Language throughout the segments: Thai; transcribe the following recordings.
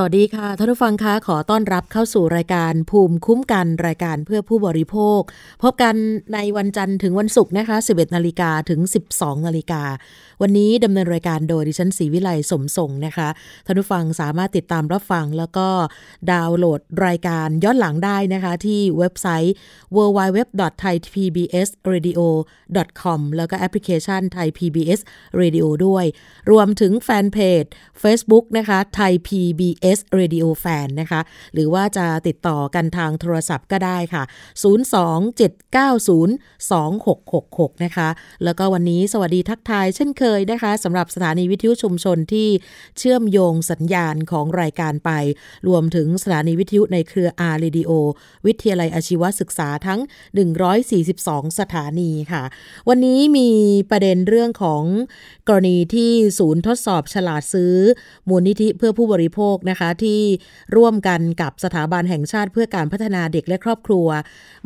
สวัสดีค่ะท่านผู้ฟังคะขอต้อนรับเข้าสู่รายการภูมิคุ้มกันรายการเพื่อผู้บริโภค พบกันในวันจันทร์ถึงวันศุกร์นะคะ 11 นาฬิกาถึง 12 นาฬิกา วันนี้ดำเนินรายการโดยดิฉันศรีวิไลสมทรงนะคะท่านผู้ฟังสามารถติดตามรับฟัง แล้วก็ดาวน์โหลดรายการย้อนหลังได้นะคะ ที่เว็บไซต์ www.thaipbsradio.com แล้วก็แอปพลิเคชัน Thai PBS Radio ด้วย รวมถึงแฟนเพจ Facebook นะคะ Thai PBS Radio Fan นะคะ หรือว่าจะติดต่อกันทางโทรศัพท์ก็ได้ค่ะ 027902666 นะคะ แล้วก็วันนี้สวัสดีทักทายเช่นเคยนะคะสำหรับสถานีวิทยุชุมชนที่เชื่อมโยงสัญญาณของรายการไป รวมถึงสถานีวิทยุในเครืออาร์เรดิโอวิทยาลัยอาชีวศึกษาทั้ง 142 สถานีค่ะ วันนี้มีประเด็นเรื่องของกรณีที่ศูนย์ทดสอบฉลาดซื้อ มูลนิธิเพื่อผู้บริโภคนะคะที่ร่วมกันกับสถาบันแห่งชาติเพื่อการพัฒนาเด็กและครอบครัว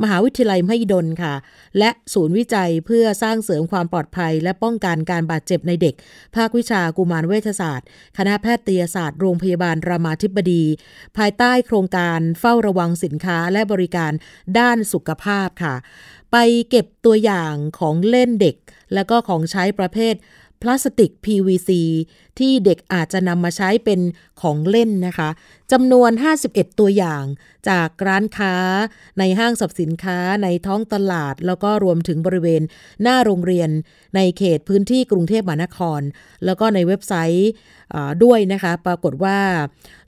มหาวิทยาลัยมหิดลค่ะ และศูนย์วิจัยเพื่อสร้างเสริมความปลอดภัย และป้องกันการบาดเจ็บในเด็ก ภาควิชากุมารเวชศาสตร์ คณะแพทยศาสตร์โรงพยาบาลรามาธิบดี ภายใต้โครงการเฝ้าระวังสินค้าและบริการด้านสุขภาพค่ะ ไปเก็บตัวอย่างของเล่นเด็ก และก็ของใช้ประเภท พลาสติก PVC ที่เด็กอาจจะนำมาใช้เป็นของเล่นนะคะจำนวน 51 ตัวอย่าง จากร้านค้า ในห้างสรรพสินค้าในท้องตลาด แล้วก็รวมถึงบริเวณหน้าโรงเรียน ในเขตพื้นที่กรุงเทพมหานคร แล้วก็ในเว็บไซต์ด้วยนะคะ ปรากฏว่า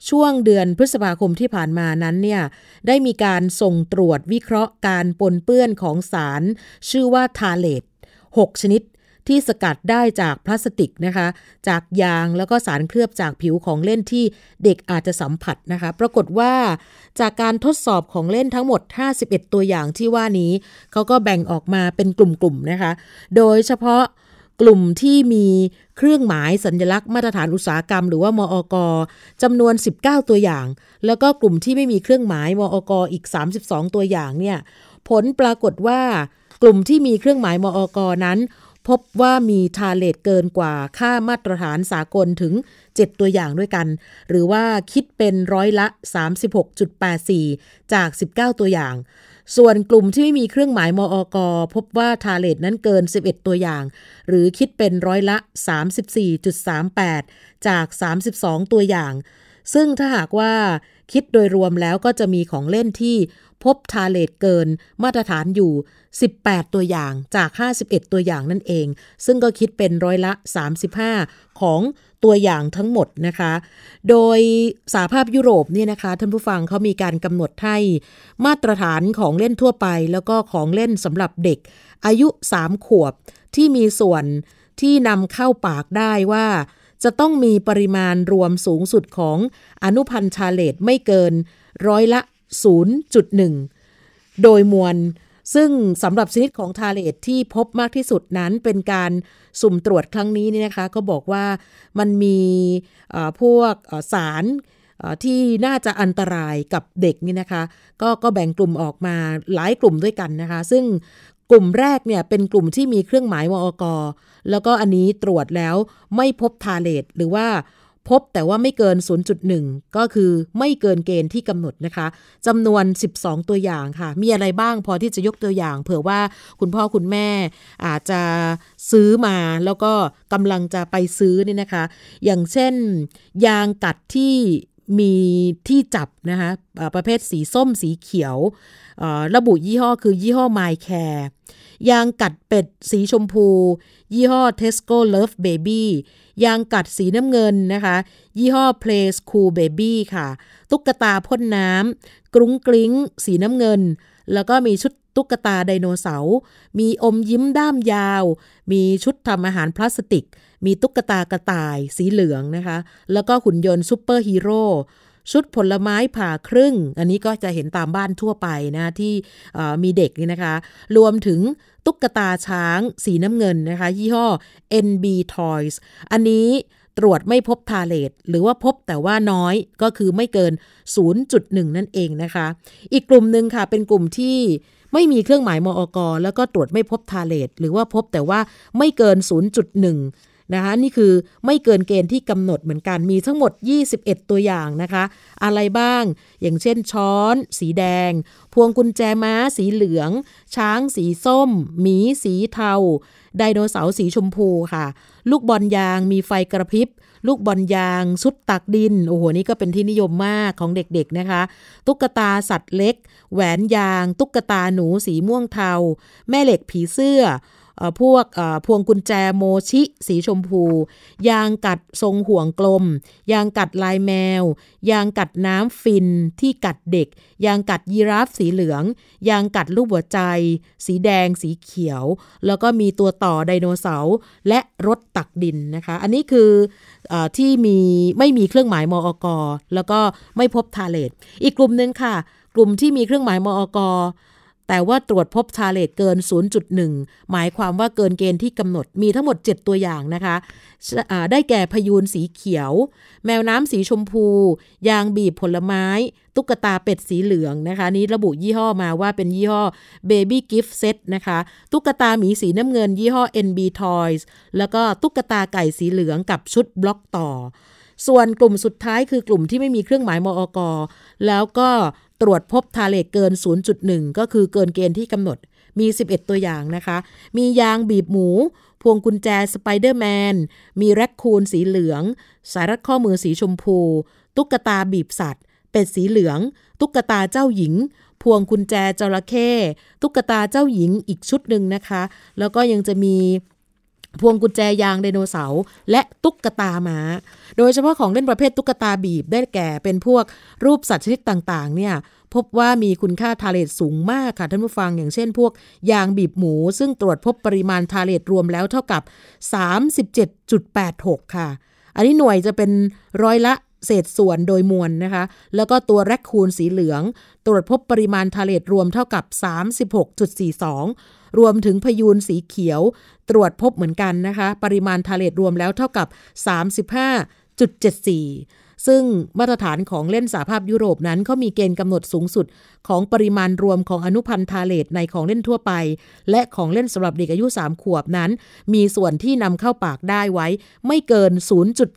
ช่วงเดือนพฤษภาคมที่ผ่านมานั้นเนี่ยได้มีการส่งตรวจวิเคราะห์การปนเปื้อนของสาร ชื่อว่าทาเลต6ชนิด ที่สกัดได้จากพลาสติกนะคะ จากยางแล้วก็สารเคลือบจากผิวของเล่นที่เด็กอาจจะสัมผัสนะคะ ปรากฏว่าจากการทดสอบของเล่นทั้งหมด 51 ตัวอย่างที่ว่านี้เขาก็แบ่งออกมาเป็นกลุ่มๆนะคะ โดยเฉพาะกลุ่มที่มีเครื่องหมายสัญลักษณ์มาตรฐานอุตสาหกรรม หรือว่ามอกจำนวน 19 ตัวอย่าง แล้วก็กลุ่มที่ไม่มีเครื่องหมายมอกอีก 32 ตัวอย่างเนี่ยผลปรากฏว่ากลุ่มที่มีเครื่องหมายมอกนั้น พบว่ามีทาเลตเกินกว่าค่ามาตรฐานสากลถึง 7 ตัวอย่างด้วยกัน หรือว่าคิดเป็นร้อยละ 36.84 จาก 19 ตัวอย่าง ส่วนกลุ่มที่ไม่มีเครื่องหมายมอกพบว่าทาเลตนั้นเกิน 11 ตัวอย่าง หรือคิดเป็นร้อยละ 34.38 จาก 32 ตัวอย่าง ซึ่งถ้าหากว่าคิดโดยรวมแล้วก็จะมีของเล่นที่พบทาเลตเกินมาตรฐานอยู่ 18 ตัวอย่างจาก 51 ตัวอย่างนั่นเอง ซึ่งก็คิดเป็นร้อยละ 35 ของตัวอย่างทั้งหมดนะคะ โดยสาภาพยุโรปเนี่ยนะคะท่านผู้ฟังเขามีการกำหนดให้มาตรฐานของเล่นทั่วไป แล้วก็ของเล่นสำหรับเด็ก อายุ 3 ขวบที่มีส่วนที่นำเข้าปากได้ว่าจะต้องมีปริมาณรวมสูงสุดของอนุพันธ์ชาเลตไม่เกินร้อยละ 0.1 โดยมวล ซึ่งสำหรับชนิดของทาเลตที่พบมากที่สุดนั้นเป็นการสุ่มตรวจครั้งนี้นี่นะคะ ก็บอกว่ามันมีพวกสารที่น่าจะอันตรายกับเด็กนี่นะคะ ก็ก็แบ่งกลุ่มออกมาหลายกลุ่มด้วยกันนะคะ ซึ่งกลุ่มแรกเนี่ยเป็นกลุ่มที่มีเครื่องหมายวอกแล้วก็อันนี้ตรวจแล้วไม่พบทาเลตหรือว่า พบแต่ว่าไม่เกิน 0.1 ก็คือไม่เกินเกณฑ์ที่กำหนดนะคะจำนวน 12 ตัวอย่างค่ะ มีอะไรบ้างพอที่จะยกตัวอย่าง เผื่อว่าคุณพ่อคุณแม่อาจจะซื้อมาแล้วก็กำลังจะไปซื้อนี่นะคะ อย่างเช่น ยางกัดที่มีที่จับนะคะประเภทสีส้มสีเขียว ระบุยี่ห้อคือยี่ห้อ My Care ยางกัดเป็ดสีชมพู ยี่ห้อ Tesco Love Baby ยางกัดสีน้ำเงินนะคะ ยี่ห้อ Play Cool Baby ค่ะ ตุ๊กตาพ่นน้ำกรุ้งกริ้ง สีน้ำเงิน แล้วก็มีชุดตุ๊กตาไดโนเสาร์ มีอมยิ้มด้ามยาว มีชุดทำอาหารพลาสติก มีตุ๊กตากระต่ายสีเหลืองนะคะ แล้วก็หุ่นยนต์ซูเปอร์ฮีโร่ ชุดผลไม้ผ่าครึ่ง อันนี้ก็จะเห็นตามบ้านทั่วไปนะที่มีเด็กนี่นะคะ รวมถึงตุ๊กตาช้างสีน้ำเงินนะคะ ยี่ห้อ NB Toys อันนี้ตรวจไม่พบทาเลตหรือว่าพบแต่ว่าน้อยก็คือไม่เกิน 0.1 นั่นเองนะคะ อีกกลุ่มหนึ่งค่ะเป็นกลุ่มที่ไม่มีเครื่องหมายมอกแล้วก็ตรวจไม่พบทาเลตหรือว่าพบแต่ว่าไม่เกิน 0.1 นะคะนี่คือไม่เกินเกณฑ์ที่กำหนดเหมือนกันมีทั้งหมด 21 ตัวอย่างนะคะ อะไรบ้าง อย่างเช่นช้อน สีแดง พวงกุญแจม้า สีเหลือง ช้างสีส้ม หมีสีเทา ไดโนเสาร์สีชมพูค่ะ ลูกบอลยางมีไฟกระพริบ ลูกบอลยางชุดตักดิน โอ้โห นี่ก็เป็นที่นิยมมากของเด็กๆนะคะ ตุ๊กตาสัตว์เล็ก แหวนยาง ตุ๊กตาหนูสีม่วงเทา แม่เหล็กผีเสื้อ พวกพวงกุญแจโมชิ สีชมพู ยางกัดทรงห่วงกลม ยางกัดลายแมว ยางกัดน้ำฟินที่กัดเด็ก ยางกัดยีราฟสีเหลือง ยางกัดลูกหัวใจ สีแดงสีเขียว แล้วก็มีตัวต่อไดโนเสาร์และรถตักดินนะคะ อันนี้คือที่มีไม่มีเครื่องหมายมอกแล้วก็ไม่พบทาเลตอีกกลุ่มหนึ่งค่ะ กลุ่มที่มีเครื่องหมายมอก แต่ว่าตรวจพบทาเลตเกิน 0.1 หมายความว่าเกินเกณฑ์ที่กำหนดมีทั้งหมด 7 ตัวอย่างนะคะ ได้แก่พะยูนสีเขียว แมวน้ำสีชมพู ยางบีบผลไม้ ตุ๊กตาเป็ดสีเหลืองนะคะ นี้ระบุยี่ห้อมาว่าเป็นยี่ห้อ Baby Gift Set นะคะ ตุ๊กตาหมีสีน้ำเงินยี่ห้อ NB Toys แล้วก็ตุ๊กตาไก่สีเหลืองกับชุดบล็อกต่อ ส่วนกลุ่มสุดท้ายคือกลุ่มที่ไม่มีเครื่องหมายมอกแล้วก็ ตรวจพบทาเลตเกิน 0.1 ก็คือเกินเกณฑ์ที่กำหนด มี 11 ตัวอย่างนะคะ มียางบีบหมู พวงกุญแจสไปเดอร์แมน มีแรคคูนสีเหลือง สายรัดข้อมือสีชมพู ตุ๊กตาบีบสัตว์ เป็ดสีเหลือง ตุ๊กตาเจ้าหญิง พวงกุญแจจระเข้ ตุ๊กตาเจ้าหญิงอีกชุดหนึ่งนะคะ แล้วก็ยังจะมี พวงกุญแจยางไดโนเสาร์และตุ๊กตาม้า โดยเฉพาะของเล่นประเภทตุ๊กตาบีบได้แก่เป็นพวกรูปสัตว์ชนิดต่างๆ เนี่ยพบว่ามีคุณค่าทาเลตสูงมากค่ะท่านผู้ฟังอย่างเช่นพวกยางบีบหมู ซึ่งตรวจพบปริมาณทาเลตรวมแล้วเท่ากับ 37.86 ค่ะ อันนี้หน่วยจะเป็นร้อยละเศษส่วนโดยมวลนะคะ แล้วก็ตัวแรคคูนสีเหลือง ตรวจพบปริมาณทาเลตรวมเท่ากับ 36.42 รวมถึงพะยูนสีเขียว ตรวจพบเหมือนกันนะคะ ปริมาณทาเลตรวมแล้วเท่ากับ 35.74 ซึ่งมาตรฐานของเล่นสหภาพยุโรปนั้นเขามีเกณฑ์กำหนดสูงสุด ของปริมาณรวมของอนุพันธ์ทาเลตในของเล่นทั่วไป และของเล่นสำหรับเด็กอายุ 3 ขวบนั้น มีส่วนที่นำเข้าปากได้ไว้ ไม่เกิน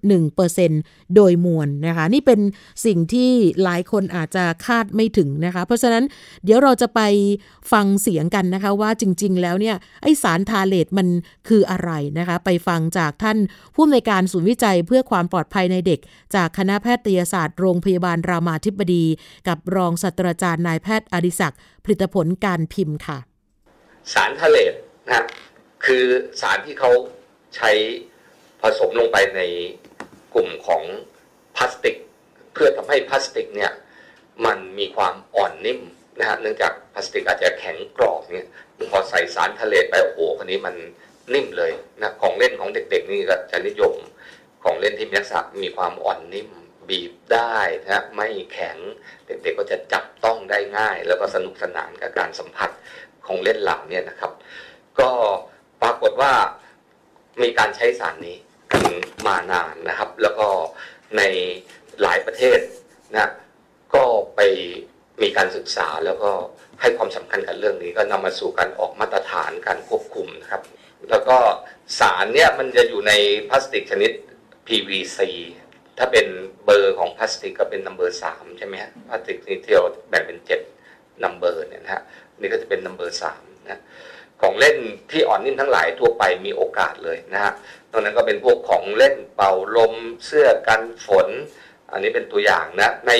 0.1%โดยมวลนะคะ นี่เป็นสิ่งที่หลายคนอาจจะคาดไม่ถึงนะคะ เพราะฉะนั้นเดี๋ยวเราจะไปฟังเสียงกันนะคะว่าจริง ๆ แล้วเนี่ยไอ้สารทาเลตมันคืออะไรนะคะ ไปฟังจากท่านผู้อำนวยการศูนย์วิจัยเพื่อความปลอดภัยในเด็ก จากคณะแพทยศาสตร์โรงพยาบาลรามาธิบดี กับรองศาสตราจารย์นายแพทย์อดิศักดิ์ผลิตผลการพิมพ์ค่ะ สารทะเลนะคือสารที่เขาใช้ผสมลงไปในกลุ่มของพลาสติก เพื่อทำให้พลาสติกเนี่ยมันมีความอ่อนนิ่มนะฮะเนื่องจากพลาสติกอาจจะแข็งกรอบเนี่ยพอใส่สารทะเลไปโอ้โหคนนี้มันนิ่มเลยนะของเล่นของเด็กๆนี่ก็จะนิยมของเล่นที่มีลักษณะมีความอ่อนนิ่ม บีบได้นะไม่แข็ง เด็กๆก็จะจับต้องได้ง่าย แล้วก็สนุกสนานกับการสัมผัสของเล่นเหล่านี้นะครับ ก็ปรากฏว่ามีการใช้สารนี้กันมานานนะครับ แล้วก็ในหลายประเทศนะก็ไปมีการศึกษาแล้วก็ให้ความสำคัญกับเรื่องนี้ ก็นำมาสู่การออกมาตรฐานการควบคุมนะครับ แล้วก็สารเนี่ยมันจะอยู่ในพลาสติกชนิด PVC ถ้าเป็นเบอร์ของพลาสติกก็เป็น number สามใช่ไหมฮะพลาสติกนี่ที่เราแบ่งเป็นเจ็ด number เนี่ยนะฮะนี่ก็จะเป็น number สามนะของเล่นที่อ่อนนิ่มทั้งหลายทั่วไปมีโอกาสเลยนะฮะตรงนั้นก็เป็นพวกของเล่นเป่าลมเสื้อกันฝน อันนี้เป็นตัวอย่างนะใน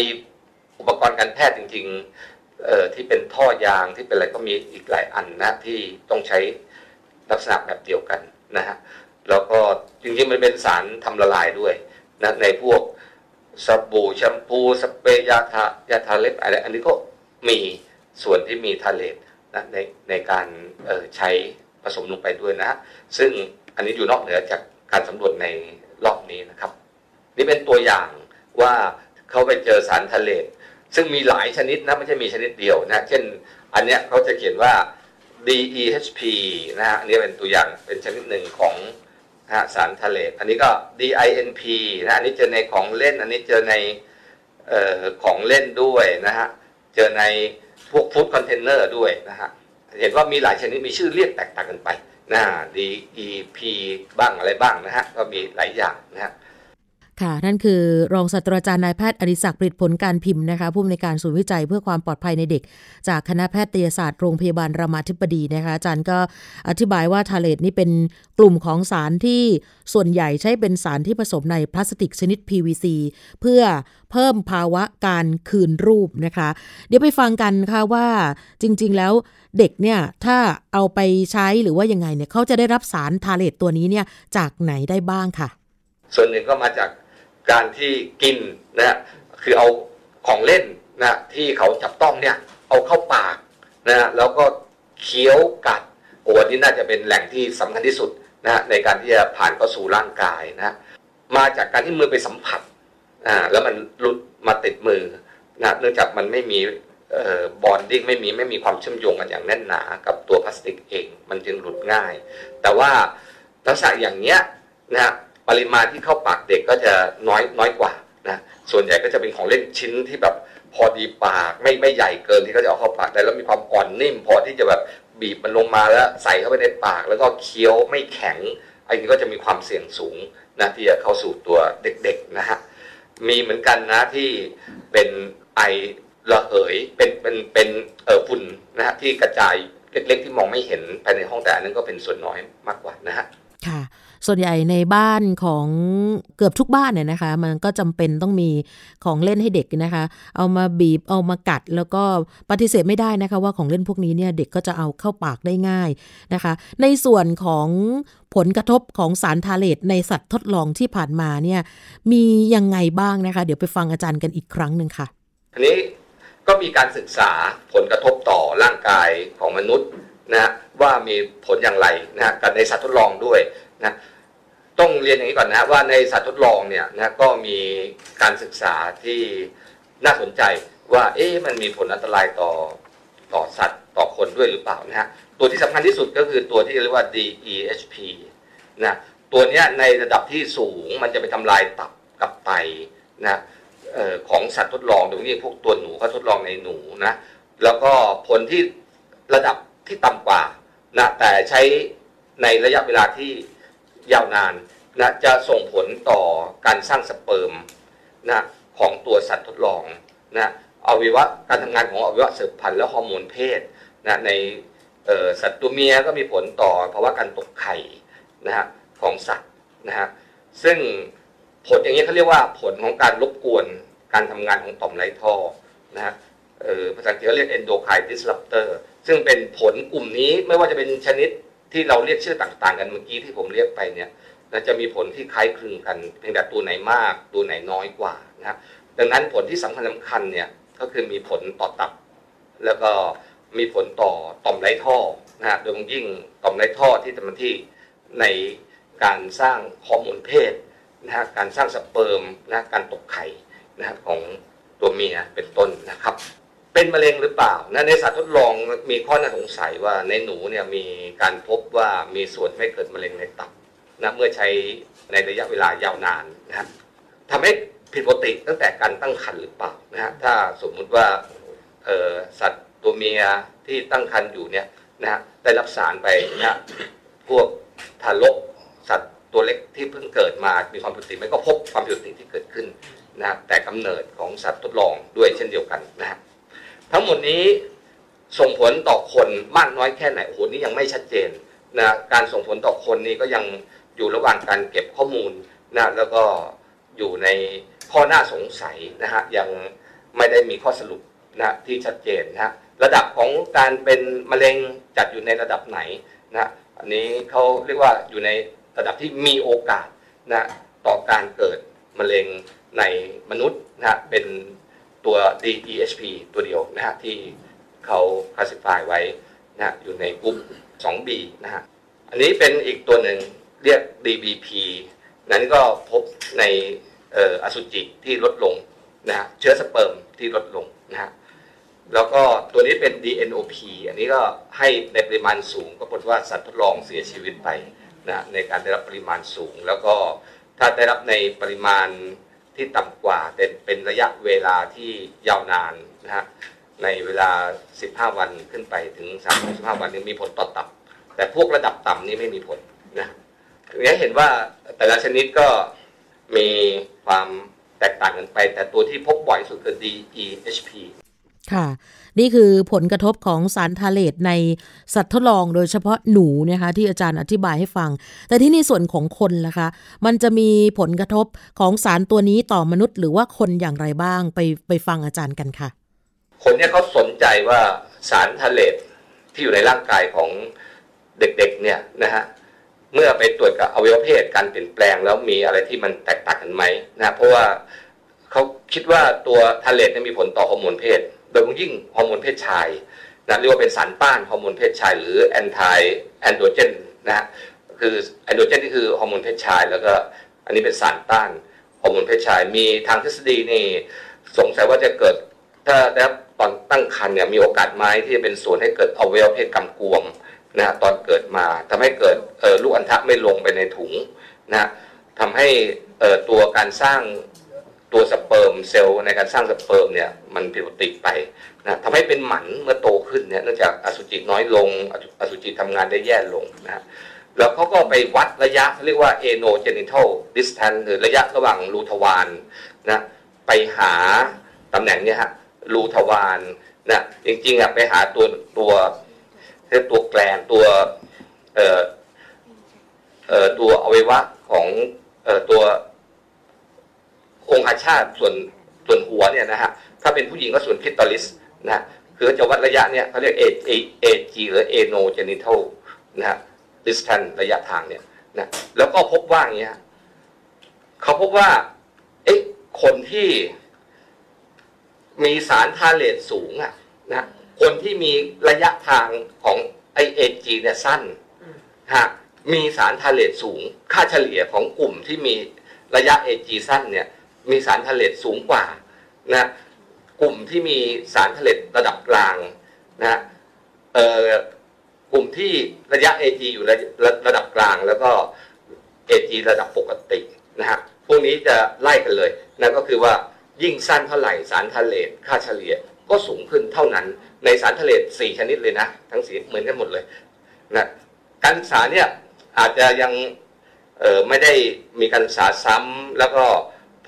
อุปกรณ์การแพทย์จริงๆเอ่อที่เป็นท่อยางที่เป็นอะไรก็มีอีกหลายอันนะที่ต้องใช้ลักษณะแบบเดียวกันนะฮะแล้วก็จริงๆมันเป็นสารทำละลายด้วย นะในพวกสบู่แชมพูสเปรย์ยาทายาทาเล็บอะไรอันนี้ก็มีส่วนที่มีทาเลตนะในในการใช้ผสมลงไปด้วยนะ ซึ่งอันนี้อยู่นอกเหนือจากการสำรวจในรอบนี้นะครับ นี่เป็นตัวอย่างว่าเขาไปเจอสารทาเลตซึ่งมีหลายชนิดนะไม่ใช่มีชนิดเดียวนะ เช่น อันเนี้ยเขาจะเขียนว่า DEHP นะฮะอันนี้เป็นตัวอย่างเป็นชนิดหนึ่งของ นะฮะสารทาเลตอันนี้ก็ DINP นะอันนี้เจอในของเล่น อันนี้เจอในออของเล่นด้วยนะฮะ เจอในพวก food container ด้วยนะฮะ เห็นว่ามีหลายชนิดมีชื่อเรียกแตกต่างกันไปนะ DEP บ้างอะไรบ้างนะฮะ ก็มีหลายอย่างนะฮะ ค่ะ นั่นคือรองศาสตราจารย์นายแพทย์อดิศักดิ์ปริตผลการพิมพ์นะคะผู้อำนวยการศูนย์วิจัยเพื่อความปลอดภัยในเด็ก จากคณะแพทยศาสตร์โรงพยาบาลรามาธิบดีนะคะอาจารย์ก็อธิบายว่าทาเลตนี่เป็นกลุ่มของสารที่ส่วนใหญ่ใช้เป็นสารที่ผสมในพลาสติกชนิด PVC เพื่อเพิ่มภาวะการคืนรูปนะคะ เดี๋ยวไปฟังกันค่ะว่าจริง ๆ แล้วเด็กเนี่ยถ้าเอาไปใช้หรือว่ายังไงเนี่ยเขาจะได้รับสารทาเลตตัวนี้เนี่ยจากไหนได้บ้างค่ะส่วนหนึ่งก็มาจาก การที่กินนะฮะคือเอาของเล่นนะที่เขาจับต้องเนี่ยเอาเข้าปากนะฮะแล้วก็เคี้ยวกัดโอ้อันนี้น่าจะเป็นแหล่งที่สำคัญที่สุดนะฮะในการที่จะผ่านเข้าสู่ร่างกายนะฮะมาจากการที่มือไปสัมผัสอ่าแล้วมันหลุดมาติดมือนะเนื่องจากมันไม่มีเอ่อบอนดิ้งไม่มีไม่มีความเชื่อมโยงกันอย่างแน่นหนากับตัวพลาสติกเอง มันจึงหลุดง่าย แต่ว่าลักษณะอย่างเนี้ยนะฮะ ปริมาณที่เข้าปากเด็กก็จะน้อยน้อยกว่านะส่วนใหญ่ก็จะเป็นของเล่นชิ้นที่แบบพอดีปากไม่ไม่ใหญ่เกินที่เขาจะเอาเข้าปากได้แล้วมีความอ่อนนิ่ม พอที่จะแบบบีบมันลงมาแล้วใส่เข้าไปในปาก แล้วก็เคี้ยวไม่แข็งอันนี้ก็จะมีความเสี่ยงสูงนะที่จะเข้าสู่ตัวเด็กๆนะฮะมีเหมือนกันนะที่เป็นไอระเหยเป็นเป็นเป็นเอ่อฝุ่นนะฮะที่กระจายเล็กๆที่มองไม่เห็นภายในห้องแต่อันนั้นก็เป็นส่วนน้อยมากกว่านะฮะค่ะ ส่วนใหญ่ในบ้านของเกือบทุกบ้านเนี่ยนะคะ มันก็จำเป็นต้องมีของเล่นให้เด็กนะคะ เอามาบีบเอามากัด แล้วก็ปฏิเสธไม่ได้นะคะว่าของเล่นพวกนี้เนี่ยเด็กก็จะเอาเข้าปากได้ง่ายนะคะ ในส่วนของผลกระทบของสารทาเลตในสัตว์ทดลองที่ผ่านมาเนี่ยมียังไงบ้างนะคะ เดี๋ยวไปฟังอาจารย์กันอีกครั้งหนึ่งค่ะอันนี้ก็มีการศึกษาผลกระทบต่อร่างกายของมนุษย์นะฮะว่ามีผลอย่างไรนะฮะกันในสัตว์ทดลองด้วย นะต้องเรียนอย่างนี้ก่อนนะว่าในสัตว์ทดลองเนี่ยนะก็มีการศึกษาที่น่าสนใจว่าเอ๊ะมันมีผลอันตรายต่อต่อสัตว์ต่อคนด้วยหรือเปล่านะฮะตัวที่สำคัญที่สุดก็คือตัวที่เรียกว่า DEHP นะตัวเนี้ยในระดับที่สูงมันจะไปทำลายตับกับไตนะออของสัตว์ทดลองโดยเฉพาะพวกตัวหนูเขาทดลองในหนูนะแล้วก็ผลที่ระดับที่ต่ำกว่านะแต่ใช้ในระยะเวลาที่ ยาวนานนะจะส่งผลต่อการสร้างสเปิร์มนะของตัวสัตว์ทดลองนะอวัยวะการทำงานของอวัยวะสืบพันธุ์และฮอร์โมนเพศนะในสัตว์ตัวเมียก็มีผลต่อภาวะการตกไข่นะฮะของสัตว์นะฮะซึ่งผลอย่างนี้เขาเรียกว่าผลของการรบกวนการทำงานของต่อมไรท่อนะฮะภาษาอังกฤษเขาเรียก endocrine disruptor ซึ่งเป็นผลกลุ่มนี้ไม่ว่าจะเป็นชนิด ที่เราเรียกชื่อต่าง ๆ กันเมื่อกี้ที่ผมเรียกไปเนี่ยนะจะมีผลที่คล้ายคลึงกัน เพียงแต่ตัวไหนมากตัวไหนน้อยกว่านะดังนั้นผลที่สำคัญสำคัญเนี่ยก็คือมีผลต่อตับ แล้วก็มีผลต่อต่อมไรท่อนะฮะโดยยิ่งต่อมไรท่อที่ทำหน้าที่ในการสร้างฮอร์โมนเพศนะฮะการสร้างสเปิร์มนะการตกไข่นะฮะของตัวเมียเป็นต้นนะครับ เป็นมะเร็งหรือเปล่านะในสัตว์ทดลองมีข้อน่าสงสัยว่าในหนูเนี่ยมีการพบว่ามีส่วนไม่เกิดมะเร็งในตับนะเมื่อใช้ในระยะเวลายาวนานนะทำให้ผิดปกติตั้งแต่การตั้งครรภ์หรือเปล่านะฮะถ้าสมมุติว่าสัตว์ตัวเมียที่ตั้งครรภ์อยู่เนี่ยนะฮะได้รับสารไปนะฮะพวกทารกสัตว์ตัวเล็กที่เพิ่งเกิดมามีความผิดปกติไหม่ก็พบความผิดปกติที่เกิดขึ้นนะแต่กำเนิดของสัตว์ทดลองด้วยเช่นเดียวกันนะฮะ ทั้งหมดนี้ส่งผลต่อคนมากน้อยแค่ไหนโอ้โหนี่ยังไม่ชัดเจนนะการส่งผลต่อคนนี่ก็ยังอยู่ระหว่างการเก็บข้อมูลนะแล้วก็อยู่ในข้อน่าสงสัยนะฮะยังไม่ได้มีข้อสรุปนะที่ชัดเจนนะระดับของการเป็นมะเร็งจัดอยู่ในระดับไหนนะอันนี้เขาเรียกว่าอยู่ในระดับที่มีโอกาสนะต่อการเกิดมะเร็งในมนุษย์นะเป็น ตัว DEHP ตัวเดียวนะฮะที่เขาคลาสสิฟายไว้นะฮะอยู่ในกลุ่ม 2B นะฮะอันนี้เป็นอีกตัวหนึ่งเรียก DBP นั้นก็พบในเอ่ออสุจิที่ลดลงนะฮะเชื้อสเปิร์มที่ลดลงนะฮะแล้วก็ตัวนี้เป็น DNOP อันนี้ก็ให้ในปริมาณสูงก็ปรากฏว่าสัตว์ทดลองเสียชีวิตไปนะในการได้รับปริมาณสูง แล้วก็ถ้าได้รับในปริมาณ ที่ต่ำกว่าเป็นเป็นระยะเวลาที่ยาวนานนะฮะในเวลา 15 วันขึ้นไปถึง 35 วันนี้มีผลต่อตับ แต่พวกระดับต่ำนี่ไม่มีผลนะอย่างนี้เห็นว่าแต่ละชนิดก็มีความแตกต่างกันไป แต่ตัวที่พบบ่อยสุดคือ DEHP ค่ะ นี่คือผลกระทบของสารทาเลตในสัตว์ทดลองโดยเฉพาะหนูนะคะที่อาจารย์อธิบายให้ฟัง แต่ที่ในส่วนของคนล่ะคะ มันจะมีผลกระทบของสารตัวนี้ต่อมนุษย์ หรือว่าคนอย่างไรบ้างไปไปฟังอาจารย์กันค่ะ คนเนี่ยเขาสนใจว่าสารทาเลตที่อยู่ในร่างกายของเด็กๆเนี่ยนะฮะเมื่อไปตรวจกับอวัยวะเพศการเปลี่ยนแปลงแล้วมีอะไรที่มันแตกต่างกันไหมนะเพราะว่าเขาคิดว่าตัวทาเลตเนี่ยมีผลต่อฮอร์โมนเพศ ยเฉพาะยิ่งฮอร์โมนเพศชายนะเรียกว่าเป็นสารต้านฮอร์โมนเพศชาย หรือ anti-androgen นะฮะคือ androgen นี่คือฮอร์โมนเพศชาย แล้วก็อันนี้เป็นสารต้านฮอร์โมนเพศชาย มีทางทฤษฎีนี่สงสัยว่าจะเกิดถ้าได้รับตอนตั้งครรภ์เนี่ยมีโอกาสไหมที่จะเป็นส่วนให้เกิดอวัยวะเพศกำกวมนะฮะตอนเกิดมาทำให้เกิดเอ่อลูกอัณฑะไม่ลงไปในถุงนะฮะทำให้ตัวการสร้าง ตัวสเปิร์มเซลล์ในการสร้างสเปิร์มเนี่ยมันผิดปกติไปนะทำให้เป็นหมันเมื่อโตขึ้นเนี่ยเนื่องจากอสุจิน้อยลงอสุจิทำงานได้แย่ลงนะแล้วเขาก็ไปวัดระยะเรียกว่า anogenital distance หรือระยะระหว่างรูทวารนะไปหาตำแหน่งเนี่ยฮะรูทวารนะจริงๆอะไปหาตัวตัวเรียกตัว glans ตัวเอ่อเอ่อตัวอวัยวะของเอ่อตัว องคชาตส่วนส่วนหัวเนี่ยนะฮะถ้าเป็นผู้หญิงก็ส่วน clitoris นะฮะคือจะวัดระยะเนี่ยเขาเรียก A A A G หรือ ano genital นะฮะ distance ระยะทางเนี่ยนะแล้วก็พบว่าอย่างเงี้ยเขาพบว่าเอ๊ะคนที่มีสารทาเลตสูงอะนะคนที่มีระยะทางของไอเอจีเนี่ยสั้นฮะมีสารทาเลตสูง ค่าเฉลี่ยของกลุ่มที่มีระยะเอจีสั้นเนี่ย มีสารทาเลตสูงกว่านะกลุ่มที่มีสารทาเลตระดับกลางนะเออกลุ่มที่ระยะ AG อยู่ระระระดับกลางแล้วก็ AG ระดับปกตินะฮะพวกนี้จะไล่กันเลยนั่นก็คือว่ายิ่งสั้นเท่าไหร่สารทะเลตค่าเฉลี่ยก็สูงขึ้นเท่านั้นในสารทะเลตสี่ชนิดเลยนะ ทั้งสีเหมือนกันหมดเลยนะการศึกษาเนี่ยอาจจะยังไม่ได้มีการศึกษาซ้ำแล้วก็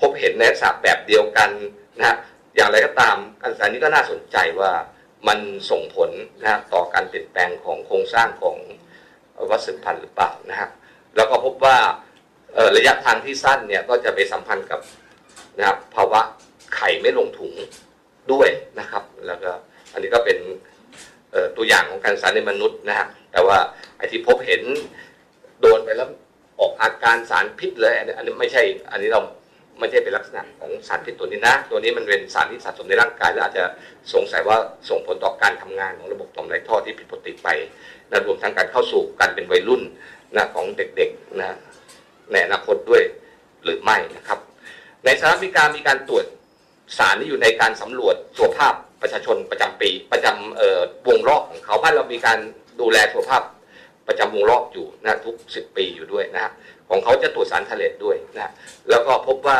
พบเห็นในลักษณะแบบเดียวกันนะฮะอย่างไรก็ตามการศานี้ก็น่าสนใจว่ามันส่งผลนะฮะต่อการเปลี่ยนแปลงของโครงสร้างของวัสืบพันธุ์หรือเปล่านะฮะแล้วก็พบว่าระยะทางที่สั้นเนี่ยก็จะไปสัมพันธ์กับนะครับภาวะไข่ไม่ลงถุงด้วยนะครับ แล้วก็อันนี้ก็เป็นตัวอย่างของการศึกษาในมนุษย์นะฮะแต่ว่าไอ้ที่พบเห็นโดนไปแล้วออกอาการสารพิษเลยอันนี้ไม่ใช่อันนี้เรา ไม่ใช่เป็นลักษณะของสารพิษตัวนี้นะ ตัวนี้มันเป็นสารที่สะสมในร่างกาย แล้วอาจจะสงสัยว่าส่งผลต่อการทำงานของระบบต่อมไรท่อที่ผิดปกติไปนะรวมทั้งการเข้าสู่การเป็นวัยรุ่นนะของเด็กๆนะในอนาคตด้วยหรือไม่นะครับ ในสหรัฐอเมริกามีการตรวจสารที่อยู่ในการสำรวจสุขภาพประชาชนประจำปี ประจำวงรอบของเขาบ้านเรามีการดูแลสุขภาพประจำวงรอบอยู่นะทุกสิบปีอยู่ด้วยนะฮะ ของเขาจะตรวจสารทะเลตด้วยนะแล้วก็พบว่า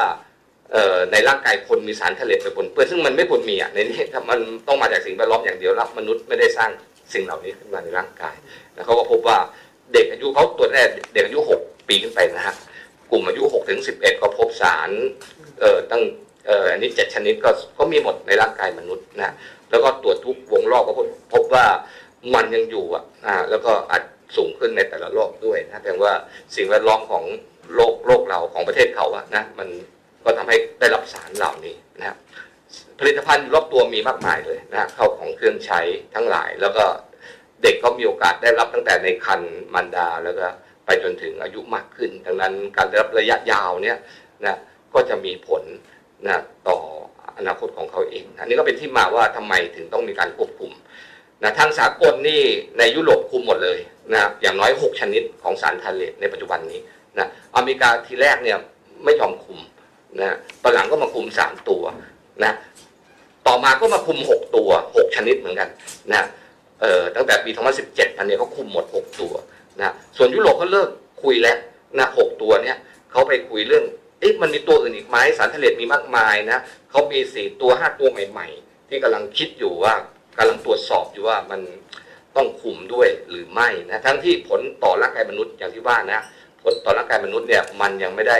ในร่างกายคนมีสารทะเลตไปปนเปื้อนซึ่งมันไม่ควรมีอะในนี้มันต้องมาจากสิ่งแวดล้อมอย่างเดียวแล้วมนุษย์ไม่ได้สร้างสิ่งเหล่านี้ขึ้นมาในร่างกายแล้วเขาก็พบว่าเด็กอายุเขาตรวจแรกเด็กอายุหกปีขึ้นไปนะฮะกลุ่มอายุหกถึงสิบเอ็ดก็พบสารเอ่อตั้งเอ่ออันนี้เจ็ดชนิดก็ก็มีหมดในร่างกายมนุษย์นะแล้วก็ตรวจทุกวงรอบก็พบพบว่ามันยังอยู่อะอ่าแล้วก็อาจ สูงขึ้นในแต่ละรอบด้วยนะแปลว่าสิ่งแวดล้อมของโลกโลกเราของประเทศเขาอะนะมันก็ทำให้ได้รับสารเหล่านี้นะครับผลิตภัณฑ์รอบตัวมีมากมายเลยนะเข้าของเครื่องใช้ทั้งหลาย แล้วก็เด็กก็มีโอกาสได้รับตั้งแต่ในคันมารดาแล้วก็ไปจนถึงอายุมากขึ้น ดังนั้นการได้รับระยะยาวเนี่ยนะก็จะมีผลนะต่ออนาคตของเขาเองอันนี้ก็เป็นที่มาว่าทำไมถึงต้องมีการควบคุม นะทางสากลนี่ในยุโรปคุมหมดเลยนะอย่างน้อย 6 ชนิดของสารทาเลตในปัจจุบันนี้นะอเมริกาทีแรกเนี่ยไม่ยอมคุมนะตอนหลังก็มาคุม 3 ตัวนะต่อมาก็มาคุม 6 ตัว 6 ชนิดเหมือนกันนะเอ่อตั้งแต่ปี2017อันนี้เขาคุมหมด 6 ตัวนะส่วนยุโรปเขาเลิกคุยแล้วนะหกตัวเนี่ยเขาไปคุยเรื่องเอ๊ะมันมีตัวอื่นอีกไหมสารทะเลมีมากมายนะเขามีสี่ตัวห้าตัวใหม่ ๆ ที่กำลังคิดอยู่ว่า กำลังตรวจสอบอยู่ว่ามันต้องคุมด้วยหรือไม่นะทั้งที่ผลต่อร่างกายมนุษย์อย่างที่ว่านะผลต่อร่างกายมนุษย์เนี่ยมันยังไม่ได้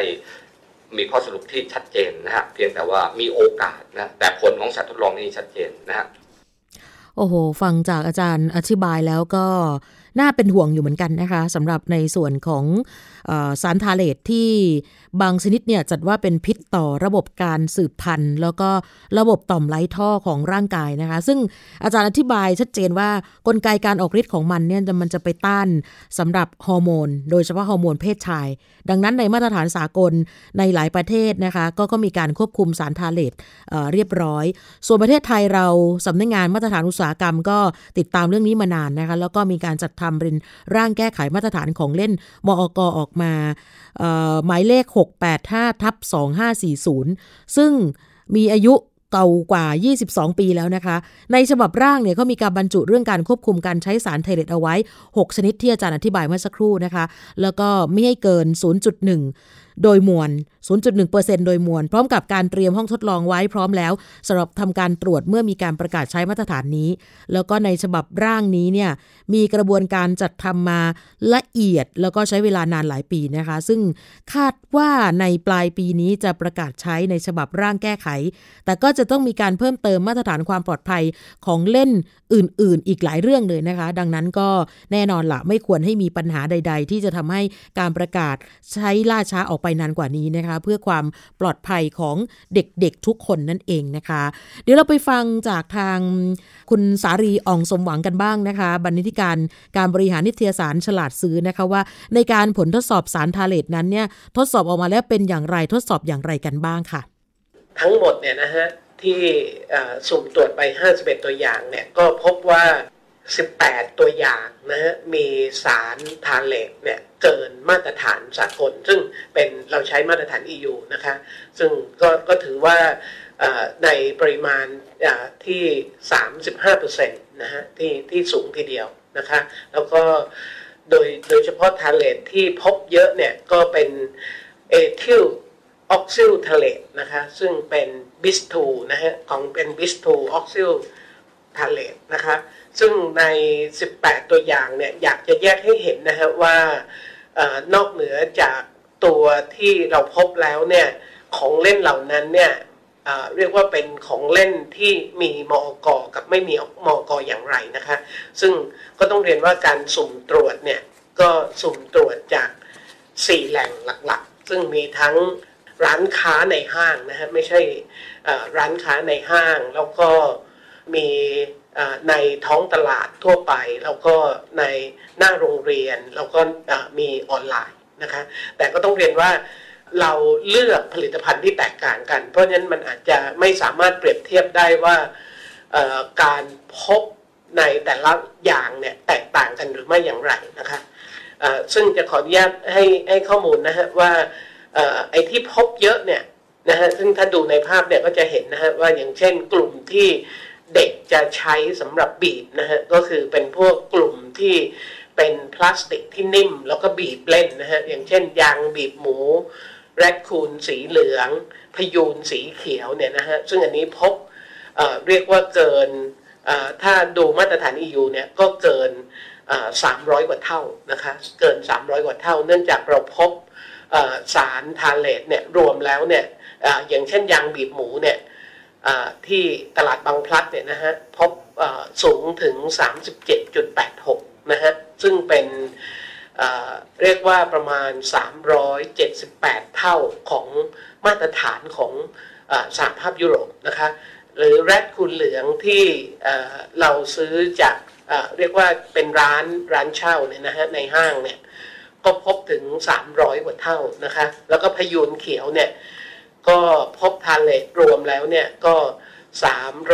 มีข้อสรุปที่ชัดเจนนะฮะเพียงแต่ว่ามีโอกาสนะแต่ผลของสัตว์ทดลองนี่ชัดเจนนะฮะโอ้โห ฟังจากอาจารย์อธิบายแล้วก็น่าเป็นห่วงอยู่เหมือนกันนะคะสำหรับในส่วนของสารทาเลตที่ บางชนิดเนี่ยจัดว่าเป็นพิษต่อระบบการสืบพันธุ์ แล้วก็ระบบต่อมไร้ท่อของร่างกายนะคะ ซึ่งอาจารย์อธิบายชัดเจนว่ากลไกการออกฤทธิ์ของมันเนี่ยมันจะไปต้านสำหรับฮอร์โมน โดยเฉพาะฮอร์โมนเพศชาย ดังนั้นในมาตรฐานสากลในหลายประเทศนะคะก็ก็มีการควบคุมสารทาเลตเเรียบร้อย ส่วนประเทศไทยเราสำนักงงานมาตรฐานอุตสาหกรรมก็ติดตามเรื่องนี้มานานนะคะแล้วก็มีการจัดทำเป็นร่างแก้ไขมาตรฐานของเล่นมอกออกมาหมายเลข 685ทับ2540 ซึ่งมีอายุเก่ากว่า 22 ปีแล้วนะคะ ในฉบับร่างเนี่ยเขามีการบรรจุเรื่องการควบคุมการใช้สารไทเรตเอาไว้ 6 ชนิดที่อาจารย์อธิบายเมื่อสักครู่นะคะ แล้วก็ไม่ให้เกิน 0.1 โดยมวล 0.1%โดยมวล พร้อมกับการเตรียมห้องทดลองไว้พร้อมแล้วสำหรับทำการตรวจเมื่อมีการประกาศใช้มาตรฐานนี้ แล้วก็ในฉบับร่างนี้เนี่ยมีกระบวนการจัดทำมาละเอียด แล้วก็ใช้เวลานานหลายปีนะคะ ซึ่งคาดว่าในปลายปีนี้จะประกาศใช้ในฉบับร่างแก้ไข แต่ก็จะต้องมีการเพิ่มเติมมาตรฐานความปลอดภัยของเล่นอื่น ๆ อีกหลายเรื่องเลยนะคะ ดังนั้นก็แน่นอนละไม่ควรให้มีปัญหาใด ๆ ที่จะทำให้การประกาศใช้ล่าช้าออกไปนานกว่านี้นะคะ เพื่อความปลอดภัยของเด็กๆทุกคนนั่นเองนะคะ เดี๋ยวเราไปฟังจากทางคุณสารีอ่องสมหวังกันบ้างนะคะ บรรณาธิการการบริหารนิตยสารฉลาดซื้อนะคะว่า ในการผลทดสอบสารทาเลตนั้นเนี่ยทดสอบออกมาแล้วเป็นอย่างไรทดสอบอย่างไรกันบ้างค่ะ ทั้งหมดเนี่ยนะฮะที่สุ่มตรวจไป 51 ตัวอย่างเนี่ยก็พบว่า 18 ตัวอย่างนะฮะมีสารทาเลตเนี่ยเกินมาตรฐานสากลซึ่งเป็นเราใช้มาตรฐาน EU นะคะซึ่งก็ก็ถือว่าในปริมาณที่ 35%นะฮะที่ที่สูงทีเดียวนะคะแล้วก็โดยโดยเฉพาะทาเลตที่พบเยอะเนี่ยก็เป็นเอทิลเฮกซิลทาเลตนะคะซึ่งเป็น bis two นะฮะของเป็น bis two เฮกซิลทาเลตนะคะ ซึ่งใน 18 ตัวอย่างเนี่ยอยากจะแยกให้เห็นนะฮะว่านอกเหนือจากตัวที่เราพบแล้วเนี่ยของเล่นเหล่านั้นเนี่ยเรียกว่าเป็นของเล่นที่มีมอกอกับไม่มีมอกออย่างไรนะคะ ซึ่งก็ต้องเรียนว่าการสุ่มตรวจเนี่ยก็สุ่มตรวจจาก 4 แหล่งหลักๆ ซึ่งมีทั้งร้านค้าในห้างนะฮะไม่ใช่ร้านค้าในห้าง แล้วก็มี ในท้องตลาดทั่วไป แล้วก็ในหน้าโรงเรียน แล้วก็มีออนไลน์นะคะแต่ก็ต้องเรียนว่าเราเลือกผลิตภัณฑ์ที่แตกต่างกัน เพราะฉะนั้นมันอาจจะไม่สามารถเปรียบเทียบได้ว่าการพบในแต่ละอย่างเนี่ยแตกต่างกันหรือไม่อย่างไรนะคะซึ่งจะขออนุญาตให้ให้ข้อมูลนะฮะว่าไอ้ที่พบเยอะเนี่ยนะฮะซึ่งถ้าดูในภาพเนี่ยก็จะเห็นนะฮะว่าอย่างเช่นกลุ่มที่ เด็กจะใช้สำหรับบีบนะฮะก็คือเป็นพวกกลุ่มที่เป็นพลาสติกที่นิ่ม แล้วก็บีบเล่นนะฮะอย่างเช่นยางบีบหมูแรดคูนสีเหลือง พยูนสีเขียวเนี่ยนะฮะซึ่งอันนี้พบเเรียกว่าเกินถ้าดูมาตรฐาน EU เนี่ยก็เกินสามร้อยกว่าเท่านะคะเกิน 300 กว่าเท่า เนื่องจากเราพบสารทาเลตเนี่ยรวมแล้วเนี่ยอย่างเช่นยางบีบหมูเนี่ย ที่ตลาดบางพลัดเนี่ยนะฮะพบสูงถึง 37.86 นะฮะ ซึ่งเป็นเรียกว่าประมาณ 378 เท่าของมาตรฐานของสหภาพยุโรปนะคะหรือแรดคุณเหลืองที่เราซื้อจากเรียกว่าเป็นร้านร้านเช่าเนี่ยนะฮะในห้างเนี่ยก็พบถึง 300 กว่าเท่านะคะ แล้วก็พยูนเขียวเนี่ย ก็พบทานเลยรวมแล้วเนี่ยก็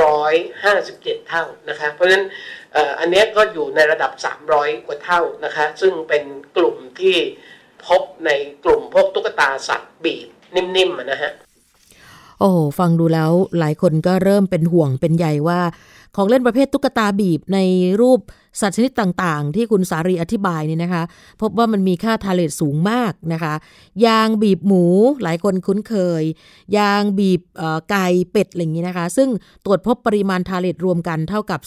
357 เท่านะคะ เพราะฉะนั้นอันนี้ก็อยู่ในระดับ 300 กว่าเท่านะคะ ซึ่งเป็นกลุ่มที่พบในกลุ่มพวกตุ๊กตาสัตว์บีบนิ่มๆนะฮะโอ้ฟังดูแล้วหลายคนก็เริ่มเป็นห่วงเป็นใยว่า ของเล่นประเภทตุ๊กตาบีบในรูปสัตว์ชนิดต่างๆ ที่คุณสารีอธิบายนี่นะคะ พบว่ามันมีค่าทาเลตสูงมากนะคะ ยางบีบหมูหลายคนคุ้นเคย ยางบีบไก่เป็ดอะไรอย่างนี้นะคะ ซึ่งตรวจพบปริมาณทาเลตรวมกันเท่ากับ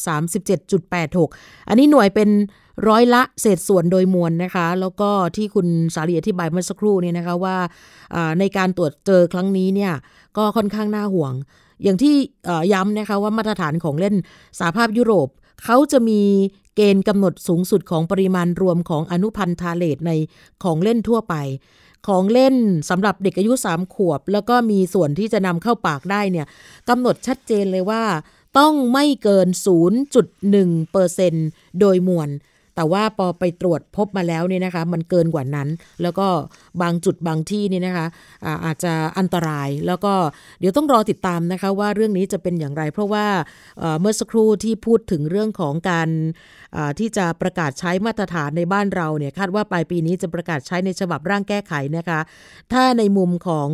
37.86 อันนี้หน่วยเป็นร้อยละเศษส่วนโดยมวลนะคะ แล้วก็ที่คุณสารีอธิบายเมื่อสักครู่นี่นะคะว่าในการตรวจเจอครั้งนี้เนี่ยก็ค่อนข้างน่าห่วง อย่างที่ย้ำนะคะว่ามาตรฐานของเล่นสาภาพยุโรปเขาจะมีเกณฑ์กำหนดสูงสุดของปริมาณรวมของอนุพันธ์ทาเลตในของเล่นทั่วไป ของเล่นสำหรับเด็กอายุ 3 ขวบ แล้วก็มีส่วนที่จะนำเข้าปากได้เนี่ยกำหนดชัดเจนเลยว่า ต้องไม่เกิน 0.1%โดยมวล แต่ว่าพอไปตรวจพบมาแล้วเนี่ยนะคะ มันเกินกว่านั้น แล้วก็บางจุดบางที่นี่นะคะอาอาจจะอันตรายแล้วก็เดี๋ยวต้องรอติดตามนะคะว่าเรื่องนี้จะเป็นอย่างไร เพราะว่าเมื่อสักครู่ที่พูดถึงเรื่องของการที่จะประกาศใช้มาตรฐานในบ้านเราเนี่ยคาดว่าปลายปีนี้จะประกาศใช้ในฉบับร่างแก้ไขนะคะ ถ้าในมุมของ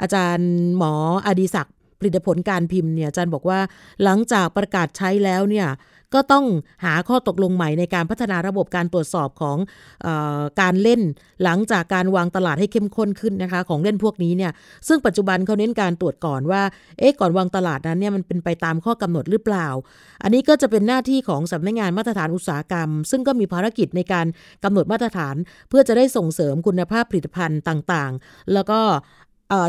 อาจารย์หมออดีศักดิ์ผลิตผลการพิมพ์เนี่ยอาจารย์บอกว่าหลังจากประกาศใช้แล้วเนี่ย ก็ต้องหาข้อตกลงใหม่ในการพัฒนาระบบการตรวจสอบของอการเล่น หลังจากการวางตลาดให้เข้มข้นขึ้นนะคะ ของเล่นพวกนี้เนี่ยซึ่งปัจจุบันเขาเน้นการตรวจก่อนว่าเอ๊ะก่อนวางตลาดนั้นเนี่ยมันเป็นไปตามข้อกำหนดหรือเปล่า อันนี้ก็จะเป็นหน้าที่ของสำนักงงานมาตรฐานอุตสาหกรรม ซึ่งก็มีภารกิจในการกำหนดมาตรฐาน เพื่อจะได้ส่งเสริมคุณภาพผลิตภัณฑ์ต่างๆ แล้วก็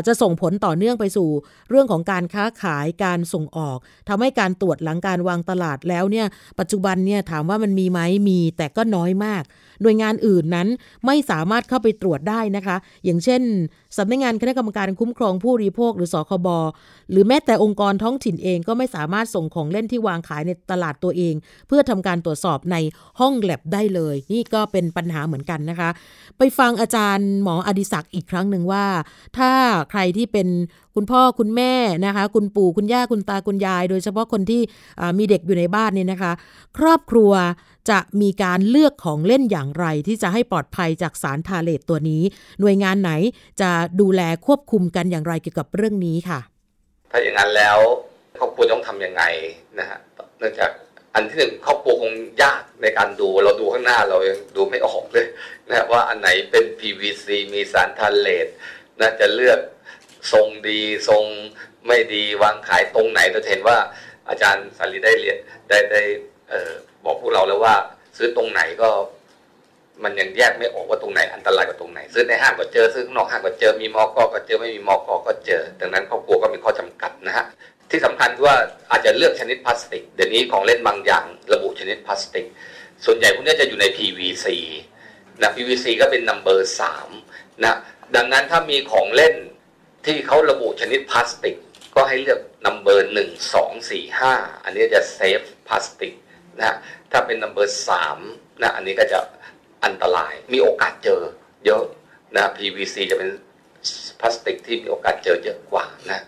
จะส่งผลต่อเนื่องไปสู่ เรื่องของการค้าขายการส่งออกทำให้การตรวจหลังการวางตลาดแล้วเนี่ยปัจจุบันเนี่ยถามว่ามันมีไหมมีแต่ก็น้อยมาก หน่วยงานอื่นนั้นไม่สามารถเข้าไปตรวจได้นะคะ อย่างเช่นสำนักงงานคณะกรรมการคุ้มครองผู้บริโภคหรือสคบหรือแม้แต่องค์กรท้องถิ่นเองก็ไม่สามารถส่งของเล่นที่วางขายในตลาดตัวเอง เพื่อทำการตรวจสอบในห้องแลบได้เลย นี่ก็เป็นปัญหาเหมือนกันนะคะ ไปฟังอาจารย์หมออดิศักดิ์อีกครั้งหนึ่งว่า ถ้าใครที่เป็นคุณพ่อคุณแม่นะคะ คุณปู่คุณย่าคุณตาคุณยาย โดยเฉพาะคนที่มีเด็กอยู่ในบ้านเนี่ยนะคะ ครอบครัวจะมีการเลือกของเล่นอย่างไร ที่จะให้ปลอดภัยจากสารทาเลตตัวนี้ หน่วยงานไหนจะดูแลควบคุมกันอย่างไรเกี่ยวกับเรื่องนี้ค่ะ ถ้าอย่างนั้นแล้วครอบครัวต้องทํำยังไงนะฮะเนื่องจากอันที่หนึ่งครอบครัวคงยากในการดูเราดูข้างหน้าเรายังดูไม่ออกเลยนะว่าอันไหนเป็น PVC มีสารทาเลต นะจะเลือกทรงดีทรงไม่ดีวางขายตรงไหนเราเห็นว่าอาจารย์สารีได้เรียนได้ได้บอกพวกเราแล้วว่า ซื้อตรงไหนก็ มันยังแยกไม่ออกว่าตรงไหนอันตรายกว่าตรงไหน ซื้อในห้างก็เจอซื้อข้างนอกห้างก็เจอมีมอกก็เจอไม่มีมอกก็เจอ ดังนั้นครอบครัวก็มีข้อจำกัดนะฮะที่สำคัญว่าอาจจะเลือกชนิดพลาสติก เดี๋ยวนี้ของเล่นบางอย่าง ระบุชนิดพลาสติก ส่วนใหญ่พวกนี้จะอยู่ใน PVC นะ PVC ก็เป็น number สามนะ ดังนั้นถ้ามีของเล่นที่เขาระบุชนิดพลาสติก ก็ให้เลือก number หนึ่งสองสี่ห้าอันนี้จะ safe พลาสติกนะถ้าเป็น number สามนะอันนี้ก็จะอันตรายมีโอกาสเจอเยอะนะ PVC จะเป็นพลาสติกที่มีโอกาสเจอเยอะกว่านะ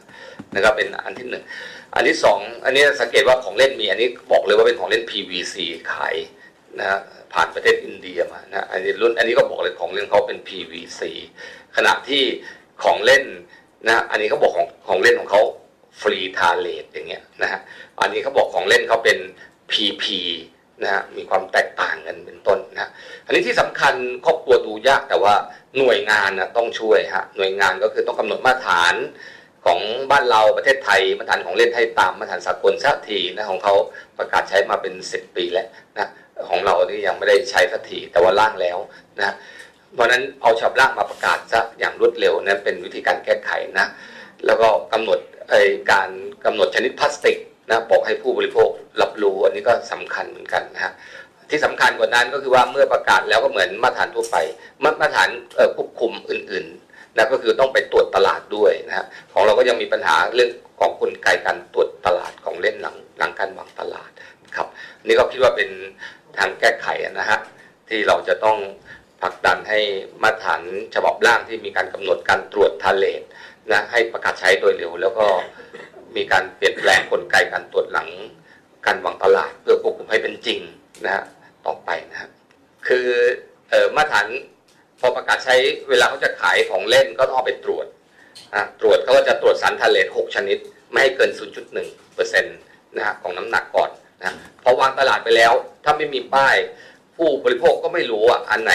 นะครับเป็นอันที่หนึ่งอันที่สองอันนี้สังเกตว่าของเล่นมีอันนี้บอกเลยว่าเป็นของเล่น PVC ขาย นะผ่านประเทศอินเดียมานะอันนี้รุ่นอันนี้ก็บอกเลยของเล่นเขาเป็น PVC ขณะที่ของเล่นนะอันนี้เขาบอกของของเล่นของเขาฟรีทาเลตอย่างเงี้ยนะฮะอันนี้เขาบอกของเล่นเขาเป็น PP นะฮะมีความแตกต่างกันเป็นต้นนะอันนี้ที่สำคัญครอบครัวดูยากแต่ว่าหน่วยงานนะต้องช่วยฮะหน่วยงานก็คือต้องกำหนดมาตรฐานของบ้านเราประเทศไทยมาตรฐานของเล่นให้ตามมาตรฐานสากลสักทีนะของเขาประกาศใช้มาเป็นสิบปีแล้วนะ ของเราที่ยังไม่ได้ใช้สักทีแต่ว่าล่างแล้วนะเพราะนั้นเอาฉบับร่างมาประกาศซะอย่างรวดเร็วนั้นเป็นวิธีการแก้ไขนะแล้วก็กำหนดการกำหนดชนิดพลาสติกนะบอกให้ผู้บริโภครับรู้อันนี้ก็สำคัญเหมือนกันนะฮะที่สำคัญกว่านั้นก็คือว่าเมื่อประกาศแล้วก็เหมือนมาตรฐานทั่วไป มาตรฐานควบคุมอื่นๆนะก็คือต้องไปตรวจตลาดด้วยนะฮะของเราก็ยังมีปัญหาเรื่องของกลไกการตรวจตลาดของเล่นหลังหลังการวางตลาดครับนี่ก็คิดว่าเป็น ทางแก้ไขนะฮะที่เราจะต้องผลักดันให้มาตรฐานฉบับร่างที่มีการกำหนดการตรวจทาเลตนะให้ประกาศใช้โดยเร็ว แล้วก็มีการเปลี่ยนแปลงกลไกการตรวจหลังการวางตลาด เพื่อควบคุมให้เป็นจริงนะฮะต่อไปนะฮะคือเอ่อมาตรฐานพอประกาศใช้เวลาเขาจะขายของเล่นก็ต้องเอาไปตรวจอะตรวจเขาก็จะตรวจสารทาเลต6ชนิด ไม่ให้เกิน 0.1เปอร์เซ็นต์นะฮะของน้ำหนักก่อน นะพอวางตลาดไปแล้ว ถ้าไม่มีป้าย ผู้บริโภคก็ไม่รู้อะอันไหน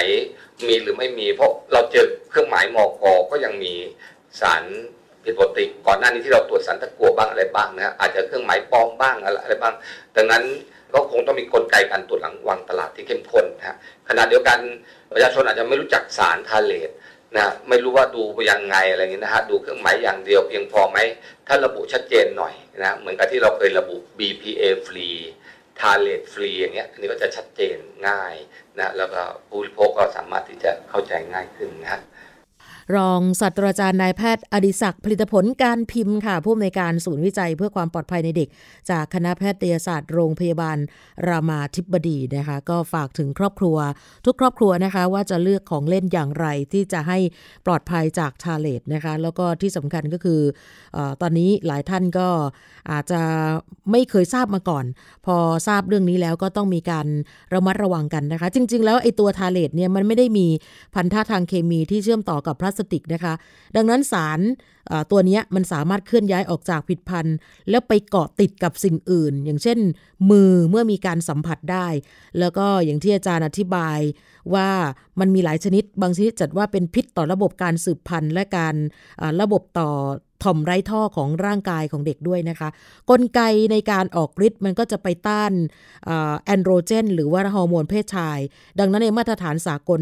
มีหรือไม่มี เพราะเราเจอเครื่องหมายมอกอก็ยังมีสารผิดปกติก่อนหน้านี้ที่เราตรวจสารตะกั่วบ้างอะไรบ้างนะฮะอาจจะเครื่องหมายปลอมบ้างอะไรอะไรบ้าง ดังนั้นก็คงต้องมีกลไกการตรวจหลังวางตลาดที่เข้มข้นนะฮะขณะเดียวกันประชาชนอาจจะไม่รู้จักสารทาเลต นะไม่รู้ว่าดูยังไงอะไรเงี้ยนะฮะดูเครื่องหมายอย่างเดียวเพียงพอไหมถ้าระบุชัดเจนหน่อยนะเหมือนกับที่เราเคยระบุ BPA free ทาเลตฟรีอย่างเงี้ยอันนี้ก็จะชัดเจนง่ายนะแล้วก็ผู้บริโภคก็สามารถที่จะเข้าใจง่ายขึ้นนะฮะ รองศาสตราจารย์นายแพทย์อดิศักดิ์ผลิตผลการพิมพ์ค่ะ ผู้อำนวยการศูนย์วิจัยเพื่อความปลอดภัยในเด็ก จากคณะแพทยศาสตร์โรงพยาบาลรามาธิบดีนะคะ ก็ฝากถึงครอบครัว ทุกครอบครัวนะคะว่าจะเลือกของเล่นอย่างไรที่จะให้ปลอดภัยจากทาเลตนะคะ แล้วก็ที่สำคัญก็คือออตอนนี้หลายท่านก็อาจจะไม่เคยทราบมาก่อน พอทราบเรื่องนี้แล้วก็ต้องมีการระมัดระวังกันนะคะ จริง ๆ แล้วไอ้ตัวทาเลตเนี่ยมันไม่ได้มีพันธะทางเคมีที่เชื่อมต่อกับพลาสติกนะคะ ดังนั้นสารตัวนี้มันสามารถเคลื่อนย้ายออกจากผิดพันธุ์แล้วไปเกาะติดกับสิ่งอื่น อย่างเช่น มือเมื่อมีการสัมผัสได้ แล้วก็อย่างที่อาจารย์อธิบายว่ามันมีหลายชนิด บางชนิดจัดว่าเป็นพิษต่อระบบการสืบพันธุ์และการระบบต่อ ถ่อมไร้ท่อของร่างกายของเด็กด้วยนะคะ กลไกในการออกฤทธิ์มันก็จะไปต้านแอนโดรเจน หรือว่าฮอร์โมนเพศชาย ดังนั้นในมาตรฐานสากล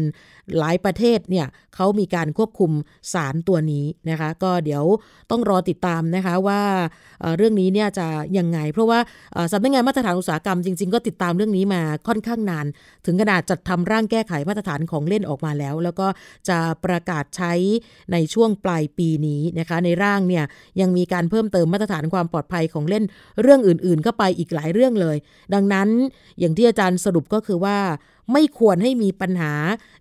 หลายประเทศเนี่ยเขามีการควบคุมสารตัวนี้นะคะ ก็เดี๋ยวต้องรอติดตามนะคะว่าเรื่องนี้เนี่ยจะยังไง เพราะว่าสำนักงานมาตรฐานอุตสาหกรรมจริง ๆ ก็ติดตามเรื่องนี้มาค่อนข้างนาน ถึงขนาดจัดทำร่างแก้ไขมาตรฐานของเล่นออกมาแล้ว แล้วก็จะประกาศใช้ในช่วงปลายปีนี้นะคะในร่างเนี่ยยังมีการเพิ่มเติมมาตรฐานความปลอดภัยของเล่นเรื่องอื่นๆ เข้าไปอีกหลายเรื่องเลย ดังนั้นอย่างที่อาจารย์สรุปก็คือว่า ไม่ควรให้มีปัญหา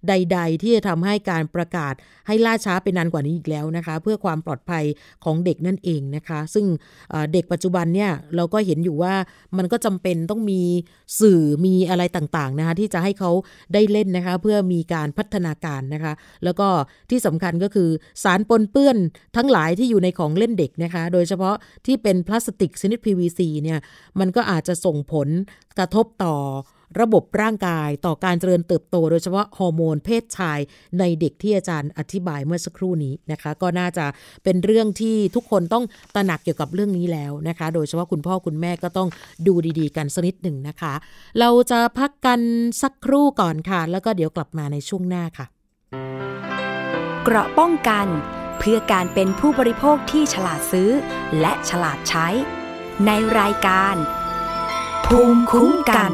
ใด ๆ ที่จะทำให้การประกาศให้ล่าช้าไปนานกว่านี้อีกแล้วนะคะ เพื่อความปลอดภัยของเด็กนั่นเองนะคะ ซึ่งเด็กปัจจุบันเนี่ยเราก็เห็นอยู่ว่ามันก็จำเป็นต้องมีสื่อมีอะไรต่างๆนะคะที่จะให้เขาได้เล่นนะคะเพื่อมีการพัฒนาการนะคะ แล้วก็ที่สำคัญก็คือสารปนเปื้อนทั้งหลายที่อยู่ในของเล่นเด็กนะคะ โดยเฉพาะที่เป็นพลาสติกชนิด PVC เนี่ยมันก็อาจจะส่งผลกระทบต่อ ระบบร่างกายต่อการเจริญเติบโต โดยเฉพาะฮอร์โมนเพศชายในเด็กที่อาจารย์อธิบายเมื่อสักครู่นี้นะคะ ก็น่าจะเป็นเรื่องที่ทุกคนต้องตระหนักเกี่ยวกับเรื่องนี้แล้วนะคะ โดยเฉพาะคุณพ่อคุณแม่ก็ต้องดูดีๆ กันสักนิดหนึ่งนะคะ เราจะพักกันสักครู่ก่อนค่ะ แล้วก็เดี๋ยวกลับมาในช่วงหน้าค่ะ เกราะป้องกันเพื่อการเป็นผู้บริโภคที่ฉลาดซื้อ และฉลาดใช้ ในรายการ ภูมิคุ้มกัน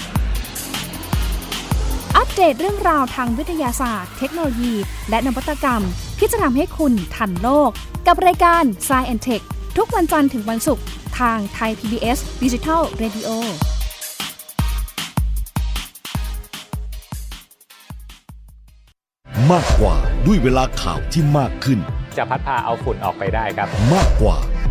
ั ปเดตเรื่องราวทางวิทยาศาสตร์ เทคโนโลยี และนวัตกรรม ที่จะทำให้คุณทันโลก กับรายการ s c i e n t e c h ทุกวันจันทร์ถึงวันศุกร์ทางไทย PBS Digital Radio มากกว่าด้วยเวลาข่าวที่มากขึ้น จะพัดพาเอาฝุ่นออกไปได้ครับ มากกว่าไท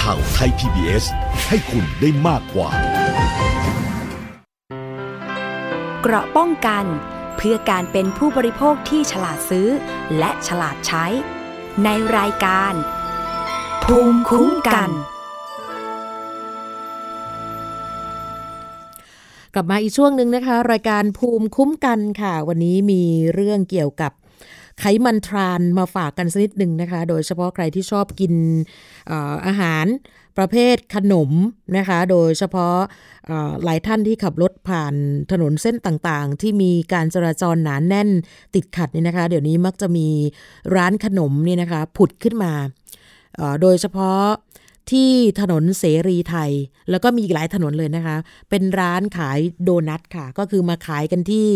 ข่าวไทย PBS ให้คุณได้มากกว่า เกราะป้องกัน เพื่อการเป็นผู้บริโภคที่ฉลาดซื้อ และฉลาดใช้ ในรายการ ภูมิคุ้มกันกลับมาอีกช่วงหนึ่งนะคะ รายการภูมิคุ้มกันค่ะ วันนี้มีเรื่องเกี่ยวกับ ไขมันทรานมาฝากกันสักนิดหนึ่งนะคะ โดยเฉพาะใครที่ชอบกินอาหารประเภทขนมนะคะ โดยเฉพาะหลายท่านที่ขับรถผ่านถนนเส้นต่างๆ ที่มีการจราจรหนานแน่นติดขัดนี่นะคะ เดี๋ยวนี้มักจะมีร้านขนมนี่นะคะ ผุดขึ้นมา โดยเฉพาะ ที่ถนนเสรีไทย แล้วก็มีอีกหลายถนนเลยนะคะ เป็นร้านขายโดนัทค่ะ ก็คือมาขายกันที่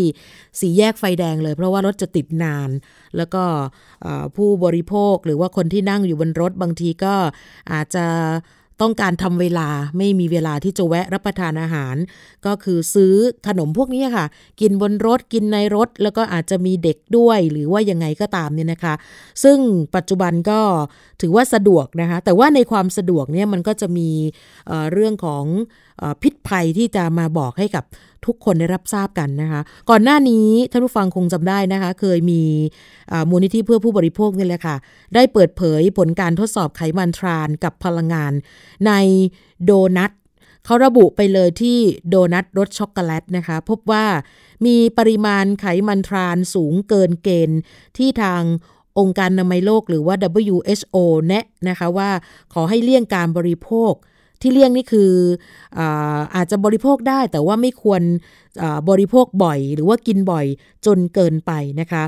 สีแยกไฟแดงเลย เพราะว่ารถจะติดนาน แล้วก็ผู้บริโภคหรือว่าคนที่นั่งอยู่บนรถบางทีก็อาจจะ ต้องการทำเวลาไม่มีเวลาที่จะแวะรับประทานอาหาร ก็คือซื้อขนมพวกนี้ค่ะ กินบนรถกินในรถ แล้วก็อาจจะมีเด็กด้วยหรือว่ายังไงก็ตามเนี่ยนะคะ ซึ่งปัจจุบันก็ถือว่าสะดวกนะคะ แต่ว่าในความสะดวกเนี่ยมันก็จะมีเเรื่องของ พิษภัยที่จะมาบอกให้กับทุกคนได้รับทราบกันนะคะ ก่อนหน้านี้ท่านผู้ฟังคงจำได้นะคะ เคยมีมูลนิธิเพื่อผู้บริโภคนี่แหละค่ะ ได้เปิดเผยผลการทดสอบไขมันทรานกับพลังงาน ในโดนัทเขาระบุไปเลยที่โดนัทรสช็อกโกแลตนะคะ พบว่ามีปริมาณไขมันทรานสูงเกินเกณฑ์ที่ทางองค์การนามัยโลกหรือว่า WHO แนะนะคะว่าขอให้เลี่ยงการบริโภค ที่เลี่ยงนี่คืออาอาจจะบริโภคได้แต่ว่าไม่ควรบริโภคบ่อย หรือว่ากินบ่อยจนเกินไปนะคะ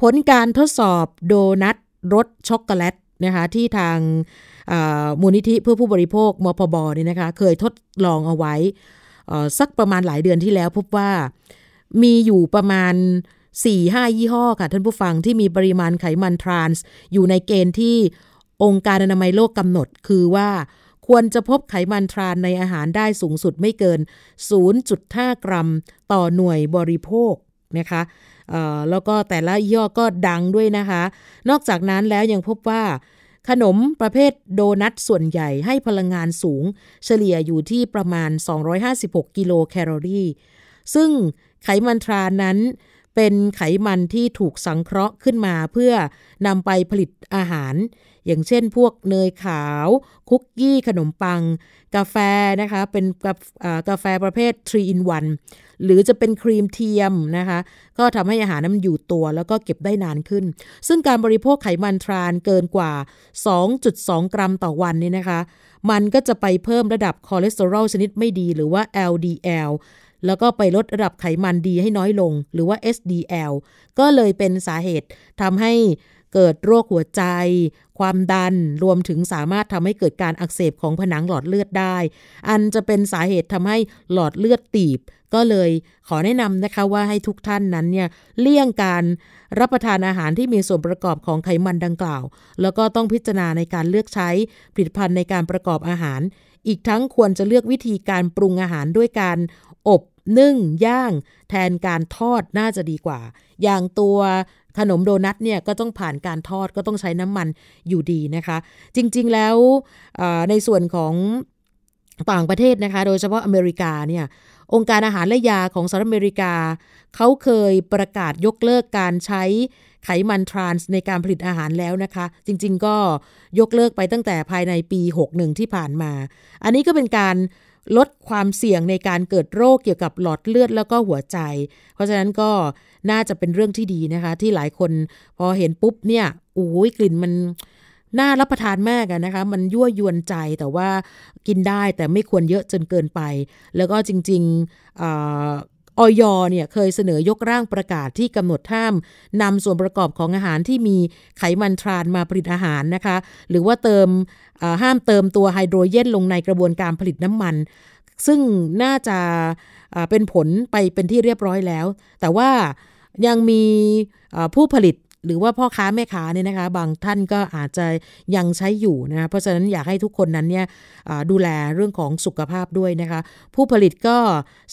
ผลการทดสอบโดนัทรสช็อกโกแลตนะคะที่ทางมูลนิธิเพื่อผู้บริโภคมพบเนี่ยนะคะเคยทดลองเอาไว้สักประมาณหลายเดือนที่แล้วพบว่ามีอยู่ประมาณ 4-5 ยี่ห้อค่ะท่านผู้ฟังที่มีปริมาณไขมันทรานส์อยู่ในเกณฑ์ที่องค์การอนามัยโลกกำหนดคือว่า ควรจะพบไขมันทรานในอาหารได้สูงสุดไม่เกิน 0.5 กรัมต่อหน่วยบริโภคนะคะแล้วก็แต่ละย่อก็ดังด้วยนะคะ นอกจากนั้นแล้วยังพบว่า ขนมประเภทโดนัทส่วนใหญ่ให้พลังงานสูง เฉลี่ยอยู่ที่ประมาณ 256 กิโลแคลอรี่ ซึ่งไขมันทรานส์นั้นเป็นไขมันที่ถูกสังเคราะห์ขึ้นมาเพื่อนำไปผลิตอาหาร อย่างเช่นพวกเนยขาว คุกกี้ขนมปัง กาแฟนะคะ เป็นกากาแฟประเภท 3 in 1 หรือจะเป็นครีมเทียมนะคะ ก็ทำให้อาหารนั้นอยู่ตัวแล้วก็เก็บได้นานขึ้น ซึ่งการบริโภคไขมันทรานเกินกว่า 2.2 กรัมต่อวันนี่นะคะ มันก็จะไปเพิ่มระดับคอเลสเตอรอลชนิดไม่ดีหรือว่า LDL แล้วก็ไปลดระดับไขมันดีให้น้อยลง หรือว่า SDL ก็เลยเป็นสาเหตุทำให้ เกิดโรคหัวใจ ความดันรวมถึงสามารถทำให้เกิดการอักเสบของผนังหลอดเลือดได้ อันจะเป็นสาเหตุทำให้หลอดเลือดตีบ ก็เลยขอแนะนำนะคะว่าให้ทุกท่านนั้นเนี่ยเลี่ยงการรับประทานอาหารที่มีส่วนประกอบของไขมันดังกล่าว แล้วก็ต้องพิจารณาในการเลือกใช้ผลิตภัณฑ์ในการประกอบอาหาร อีกทั้งควรจะเลือกวิธีการปรุงอาหารด้วยการอบนึ่งย่างแทนการทอดน่าจะดีกว่า อย่างตัว ขนมโดนัทเนี่ยก็ต้องผ่านการทอดก็ต้องใช้น้ำมันอยู่ดีนะคะ จริงๆแล้วในส่วนของต่างประเทศนะคะ โดยเฉพาะอเมริกาเนี่ยองค์การอาหารและยาของสหรัฐอเมริกา เขาเคยประกาศยกเลิกการใช้ไขมันทรานส์ในการผลิตอาหารแล้วนะคะ จริงๆก็ยกเลิกไปตั้งแต่ภายในปี 61 ที่ผ่านมา อันนี้ก็เป็นการลดความเสี่ยงในการเกิดโรคเกี่ยวกับหลอดเลือดแล้วก็หัวใจ เพราะฉะนั้นก็ น่าจะเป็นเรื่องที่ดีนะคะ ที่หลายคนพอเห็นปุ๊บเนี่ยโอ้ยกลิ่นมันน่ารับประทานมากนะคะ มันยั่วยวนใจแต่ว่ากินได้แต่ไม่ควรเยอะจนเกินไป แล้วก็จริงๆออยเนี่ยเคยเสนอยกร่างประกาศที่กำหนดห้ามนำส่วนประกอบของอาหารที่มีไขมันทรานมาผลิตอาหารนะคะ หรือว่าเติมห้ามเติมตัวไฮโดรเจนลงในกระบวนการผลิตน้ำมัน ซึ่งน่าจะเป็นผลไปเป็นที่เรียบร้อยแล้ว แต่ว่า ยังมีผู้ผลิตหรือว่าพ่อค้าแม่ค้าเนี่ยนะคะ บางท่านก็อาจจะยังใช้อยู่นะคะเพราะฉะนั้นอยากให้ทุกคนนั้นเนี่ยดูแลเรื่องของสุขภาพด้วยนะคะ ผู้ผลิตก็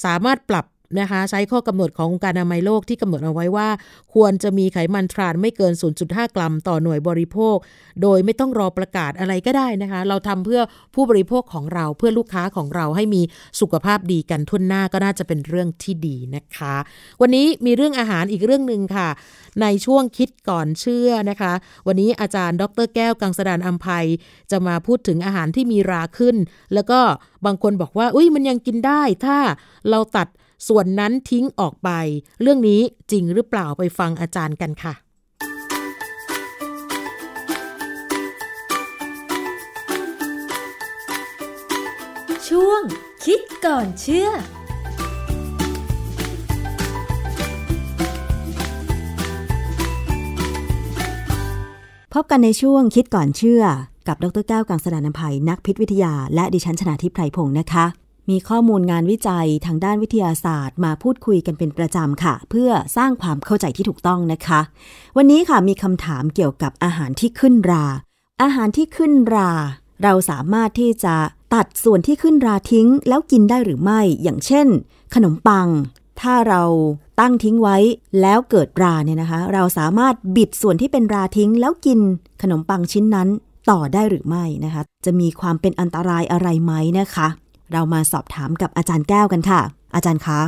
สามารถปรับ นะคะใช้ข้อกำหนดขององค์การอนามัยโลกที่กำหนดเอาไว้ว่า ควรจะมีไขมันทรานไม่เกิน 0.5 กรัมต่อหน่วยบริโภค โดยไม่ต้องรอประกาศอะไรก็ได้นะคะ เราทำเพื่อผู้บริโภคของเราเพื่อลูกค้าของเราให้มีสุขภาพดีกันทุนหน้าก็น่าจะเป็นเรื่องที่ดีนะคะ วันนี้มีเรื่องอาหารอีกเรื่องหนึ่งค่ะ ในช่วงคิดก่อนเชื่อนะคะ วันนี้อาจารย์ ดรแก้วกังสดานอัมภัยจะมาพูดถึงอาหารที่มีราขึ้น แล้วก็บางคนบอกว่า อุ้ยมันยังกินได้ ถ้าเราตัด ส่วนนั้นทิ้งออกไป เรื่องนี้จริงหรือเปล่าไปฟังอาจารย์กันค่ะช่วงคิดก่อนเชื่อ พบกันในช่วงคิดก่อนเชื่อ กับดรแก้วกังสดานนภัยนักพิษวิทยา และดิฉันชนาทิพไพรพงศ์นะคะ มีข้อมูลงานวิจัยทางด้านวิทยาศาสตร์ มาพูดคุยกันเป็นประจำค่ะ เพื่อสร้างความเข้าใจที่ถูกต้องนะคะ วันนี้ค่ะมีคำถามเกี่ยวกับอาหารที่ขึ้นรา อาหารที่ขึ้นรา เราสามารถที่จะตัดส่วนที่ขึ้นราทิ้ง แล้วกินได้หรือไม่ อย่างเช่น ขนมปัง ถ้าเราตั้งทิ้งไว้แล้วเกิดราเนี่ยนะคะ เราสามารถบิดส่วนที่เป็นราทิ้ง แล้วกินขนมปังชิ้นนั้นต่อได้หรือไม่นะคะ จะมีความเป็นอันตรายอะไรไหมนะคะ เรามาสอบถามกับอาจารย์แก้วกันค่ะ อาจารย์คะ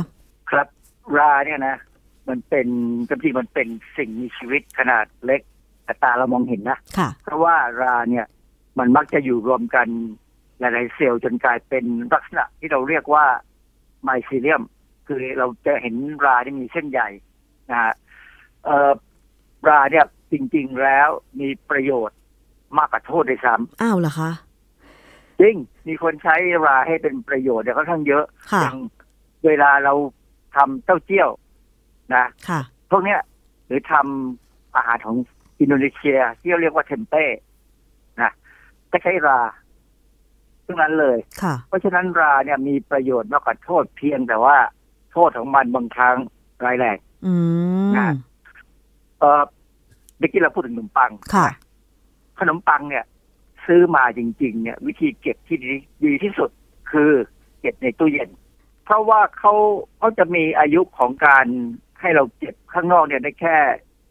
ครับราเนี่ยนะ มันเป็นจริงมันเป็นสิ่งมีชีวิตขนาดเล็กแต่ตาเรามองเห็นนะค่ะ เพราะว่าราเนี่ยมันมักจะอยู่รวมกันหลายๆเซลล์จนกลายเป็นลักษณะที่เราเรียกว่าไมซีเลียม คือเราจะเห็นราที่มีเส้นใหญ่นะฮะเอ่อราเนี่ยจริง ๆแล้วมีประโยชน์มากกว่าโทษเลยซ้ำอ้าวเหรอคะ จริง มีคนใช้ราให้เป็นประโยชน์เนี่ยค่อนข้างเยอะอย่างเวลาเราทำเต้าเจี้ยวนะค่ะพวกเนี้ย หรือทำอาหารของอินโดนีเซียที่เรียกว่าเทมเป้นะก็ใช้ราทั้งนั้นเลยค่ะเพราะฉะนั้นราเนี่ยมีประโยชน์มากกว่าโทษเพียงแต่ว่า โทษของมันบางครั้งร้ายแรงนะเออเมื่อกี้เราพูดถึงขนมปังค่ะขนมปังเนี่ย ซื้อมาจริง ๆ เนี่ย วิธีเก็บที่ดีดีที่สุดคือเก็บในตู้เย็น เพราะว่าเขาเขาจะมีอายุของการให้เราเก็บข้างนอกเนี่ยได้แค่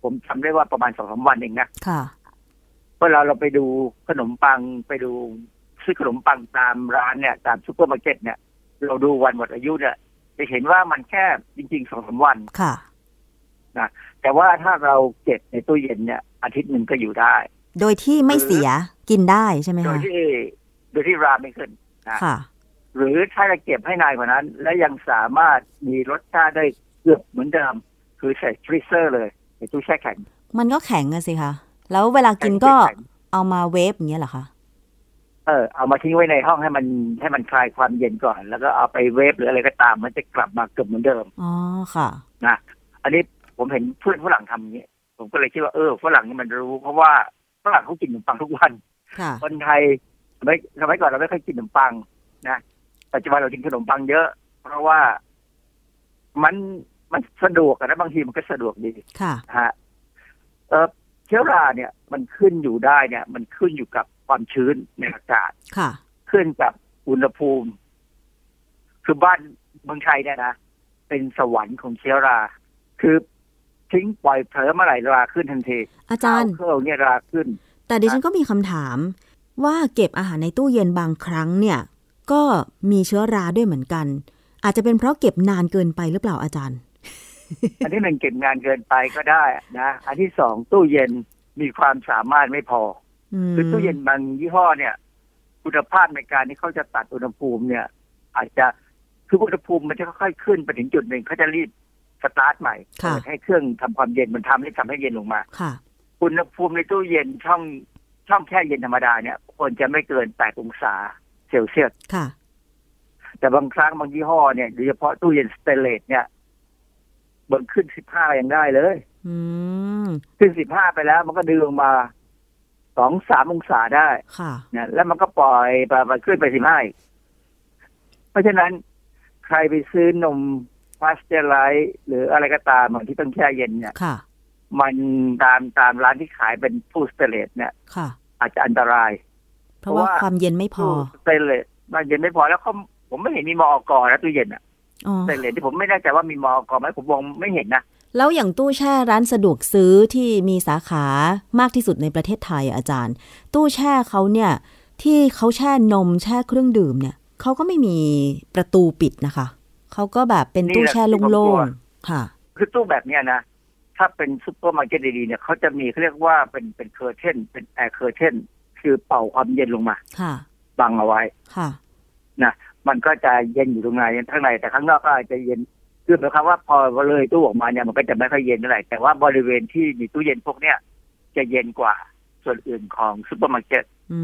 ผมจำได้ว่าประมาณสองสามวันเองนะค่ะเวลาเราไปดูขนมปังไปดูซื้อขนมปังตามร้านเนี่ยตามซูเปอร์มาร์เก็ตเนี่ย เราดูวันหมดอายุเนี่ยจะเห็นว่ามันแค่จริงๆสองสามวันค่ะนะแต่ว่าถ้าเราเก็บในตู้เย็นเนี่ย อาทิตย์หนึ่งก็อยู่ได้ โดยที่ไม่เสีย กินได้ใช่ไหมคะโดยที่โดยที่ราไม่ขึ้นนะค่ะ หรือถ้าจะเก็บให้นานกว่านั้น และยังสามารถมีรสชาติได้เกือบเหมือนเดิมคือใส่ freezer เลยในตู้แช่แข็ง มันก็แข็งอะสิคะแล้วเวลากินก็เอามาเวฟอย่างเงี้ยเหรอคะเออเอามาทิ้งไว้ในห้องให้มันให้มันคลายความเย็นก่อน แล้วก็เอาไปเวฟหรืออะไรก็ตาม มันจะกลับมาเกือบเหมือนเดิมอ๋อค่ะนะอันนี้ผมเห็นเพื่อนฝรั่งทำอย่างนี้ผมก็เลยคิดว่าเออฝรั่งนี่มันรู้ เพราะว่าฝรั่งเขากินขนมปังทุกวัน คนไทยสมัยสมัยก่อนเราไม่ค่อยกินขนมปังนะปัจจุบันเรากินขนมปังเยอะ เพราะว่ามันมันสะดวกนะบางทีมันก็สะดวกดีค่ะฮะเออเชื้อราเนี่ย มันขึ้นอยู่ได้เนี่ย มันขึ้นอยู่กับความชื้นในอากาศค่ะ ขึ้นกับอุณหภูมิ คือบ้านเมืองไทยเนี่ยนะเป็นสวรรค์ของเชื้อรา คือทิ้งปล่อยเผลอเมื่อไหร่ราขึ้นทันทีอาจารย์เครื่องเนี่ยราขึ้น แต่ดิฉันก็มีคำถามว่าเก็บอาหารในตู้เย็นบางครั้งเนี่ย ก็มีเชื้อราด้วยเหมือนกัน อาจจะเป็นเพราะเก็บนานเกินไปหรือเปล่าอาจารย์ อันที่หนึ่งเก็บนานเกินไปก็ได้นะอันที่สองตู้เย็นมีความสามารถไม่พอคือตู้เย็นบางยี่ห้อเนี่ยคุณภาพในการที่เขาจะตัดอุณหภูมิเนี่ย อาจจะคืออุณหภูมิมันจะค่อยๆขึ้นไปถึงจุดหนึ่งเขาจะรีบสตาร์ทใหม่เปิดให้เครื่องทำความเย็นมันทำให้ทำให้เย็นลงมาค่ะ อุณหภูมิในตู้เย็นช่องช่องแช่เย็นธรรมดาเนี่ยควรจะไม่เกินแปดองศาเซลเซียสค่ะ แต่บางครั้งบางยี่ห้อเนี่ยโดยเฉพาะตู้เย็นสเตนเลสเนี่ยมันขึ้นสิบห้ายังได้เลยอืมขึ้นสิบห้าไปแล้ว มันก็ดึงลงมาสองสามองศาได้ค่ะเนี่ยแล้วมันก็ปล่อยไปไปขึ้นไปสิบห้าเพราะฉะนั้น ใครไปซื้อนมพาสเจอร์ไรส์หรืออะไรก็ตามที่ต้องแช่เย็นเนี่ยค่ะ มันตามตามร้านที่ขายเป็นตู้สเตนเลสเนี่ยค่ะ อาจจะอันตราย เพราะว่าความเย็นไม่พอสเตนเลสมันเย็นไม่พอแล้วเขาผมไม่เห็นมีมอกนะตู้เย็นอะอ๋อสเตนเลสที่ผมไม่แน่ใจว่ามีมอกไหมผมมองไม่เห็นนะแล้วอย่างตู้แช่ร้านสะดวกซื้อที่มีสาขามากที่สุดในประเทศไทยอะอาจารย์ ตู้แช่เขาเนี่ย ที่เขาแช่นมแช่เครื่องดื่มเนี่ยเขาก็ไม่มีประตูปิดนะคะเขาก็แบบเป็นตู้แช่โล่งๆค่ะ คือตู้แบบเนี้ยนะ ถ้าเป็นซูเปอร์มาร์เก็ตดีๆเนี่ยเขาจะมีเขาเรียกว่าเป็นเป็น curtain เป็น air curtain คือเป่าความเย็นลงมาค่ะบังเอาไว้ค่ะนะมันก็จะเย็นอยู่ตรงในข้างในแต่ข้างนอกก็อาจจะเย็นคือหมายความว่าพอเลยตู้ออกมาเนี่ยมันก็จะไม่ค่อยเย็นเท่าไหร่แต่ว่าบริเวณที่มีตู้เย็นพวกเนี้ยจะเย็นกว่าส่วนอื่นของซูเปอร์มาร์เก็ตอื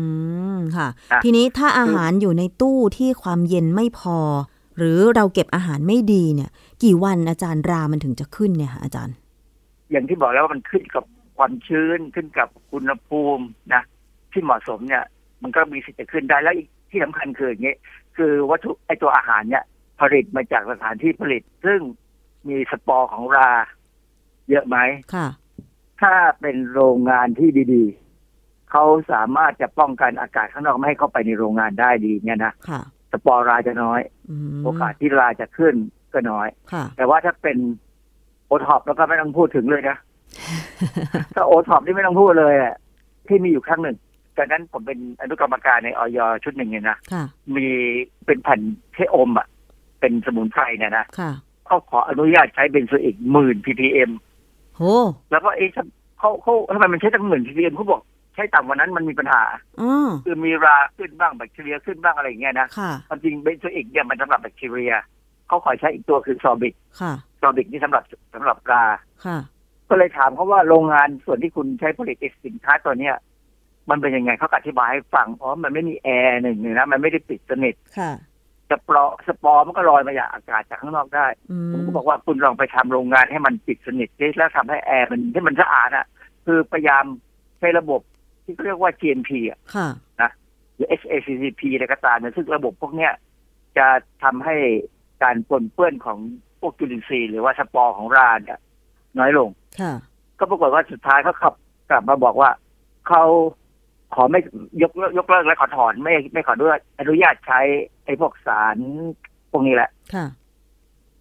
มค่ะนะทีนี้ถ้าอาหารอยู่ในตู้ที่ความเย็นไม่พอ หรือเราเก็บอาหารไม่ดีเนี่ย กี่วันอาจารย์รามันถึงจะขึ้นเนี่ยค่ะอาจารย์ อย่างที่บอกแล้วว่ามันขึ้นกับความชื้นขึ้นกับอุณหภูมินะที่เหมาะสมเนี่ย มันก็มีสิทธิ์จะขึ้นได้แล้วอีกที่สำคัญคืออย่างนี้คือวัตถุไอตัวอาหารเนี่ย ผลิตมาจากสถานที่ผลิต ซึ่งมีสปอร์ของราเยอะไหมค่ะ ถ้าเป็นโรงงานที่ดีๆเขาสามารถจะป้องกันอากาศข้างนอกไม่ให้เข้าไปในโรงงานได้ดีเนี่ยนะค่ะสปอร์ราจะน้อยอืมโอกาสที่ราจะขึ้นก็น้อยค่ะแต่ว่าถ้าเป็น โอท็อปแล้วก็ไม่ต้องพูดถึงเลยนะถ้าโอท็อปนี่ไม่ต้องพูดเลยอะที่มีอยู่ครั้งหนึ่งตอนนั้นผมเป็นอนุกรรมการในอย. ชุดหนึ่งเนี่ยนะค่ะมีเป็นแผ่นเทอมอะ เป็นสมุนไพรเนี่ยนะค่ะเขาขออนุญาตใช้ benzoic หมื่น ppm โหแล้วก็เอ๊ะเขาเขาทำไมมันใช้ตั้งหมื่น ppm เขาบอกใช้ต่ำกว่านั้นมันมีปัญหาอ๋อคือมีราขึ้นบ้างแบคทีเรียขึ้นบ้างอะไรอย่างเงี้ยนะค่ะความจริง benzoic เนี่ยมันสำหรับแบคทีเรียเขาขอใช้อีกตัวคือ sorbic ค่ะ sorbic นี่สำหรับสำหรับราค่ะก็เลยถามเขาว่าโรงงานส่วนที่คุณใช้ผลิตไอ้สินค้าตัวเนี้ยมันเป็นยังไงเขาก็อธิบายให้ฟังอ๋อมันไม่มีแอร์หนึ่งเลยนะมันไม่ได้ปิดสนิทค่ะสปอร์สปอร์มันก็ลอยมาจากอากาศจากข้างนอกได้อืผมก็บอกว่าคุณลองไปทำโรงงานให้มันปิดสนิทสิแล้วทำให้แอร์มันให้มันสะอาดอะ คือพยายามใช้ระบบที่เขาเรียกว่า GMP อะค่ะนะหรือ HACCP อะไรก็ตามเนี่ยซึ่งระบบพวกเนี้ยจะทำให้การปนเปื้อนของ พวกจุลินทรีย์หรือว่าสปอร์ของราเนี่ยน้อยลงค่ะก็ปรากฏว่าสุดท้ายเขาขับกลับมาบอกว่าเขาขอไม่ยกเลิกยกเลิกและขอถอนไม่ไม่ขอด้วยอนุญาตใช้ไอ้พวกสารพวกนี้แหละค่ะ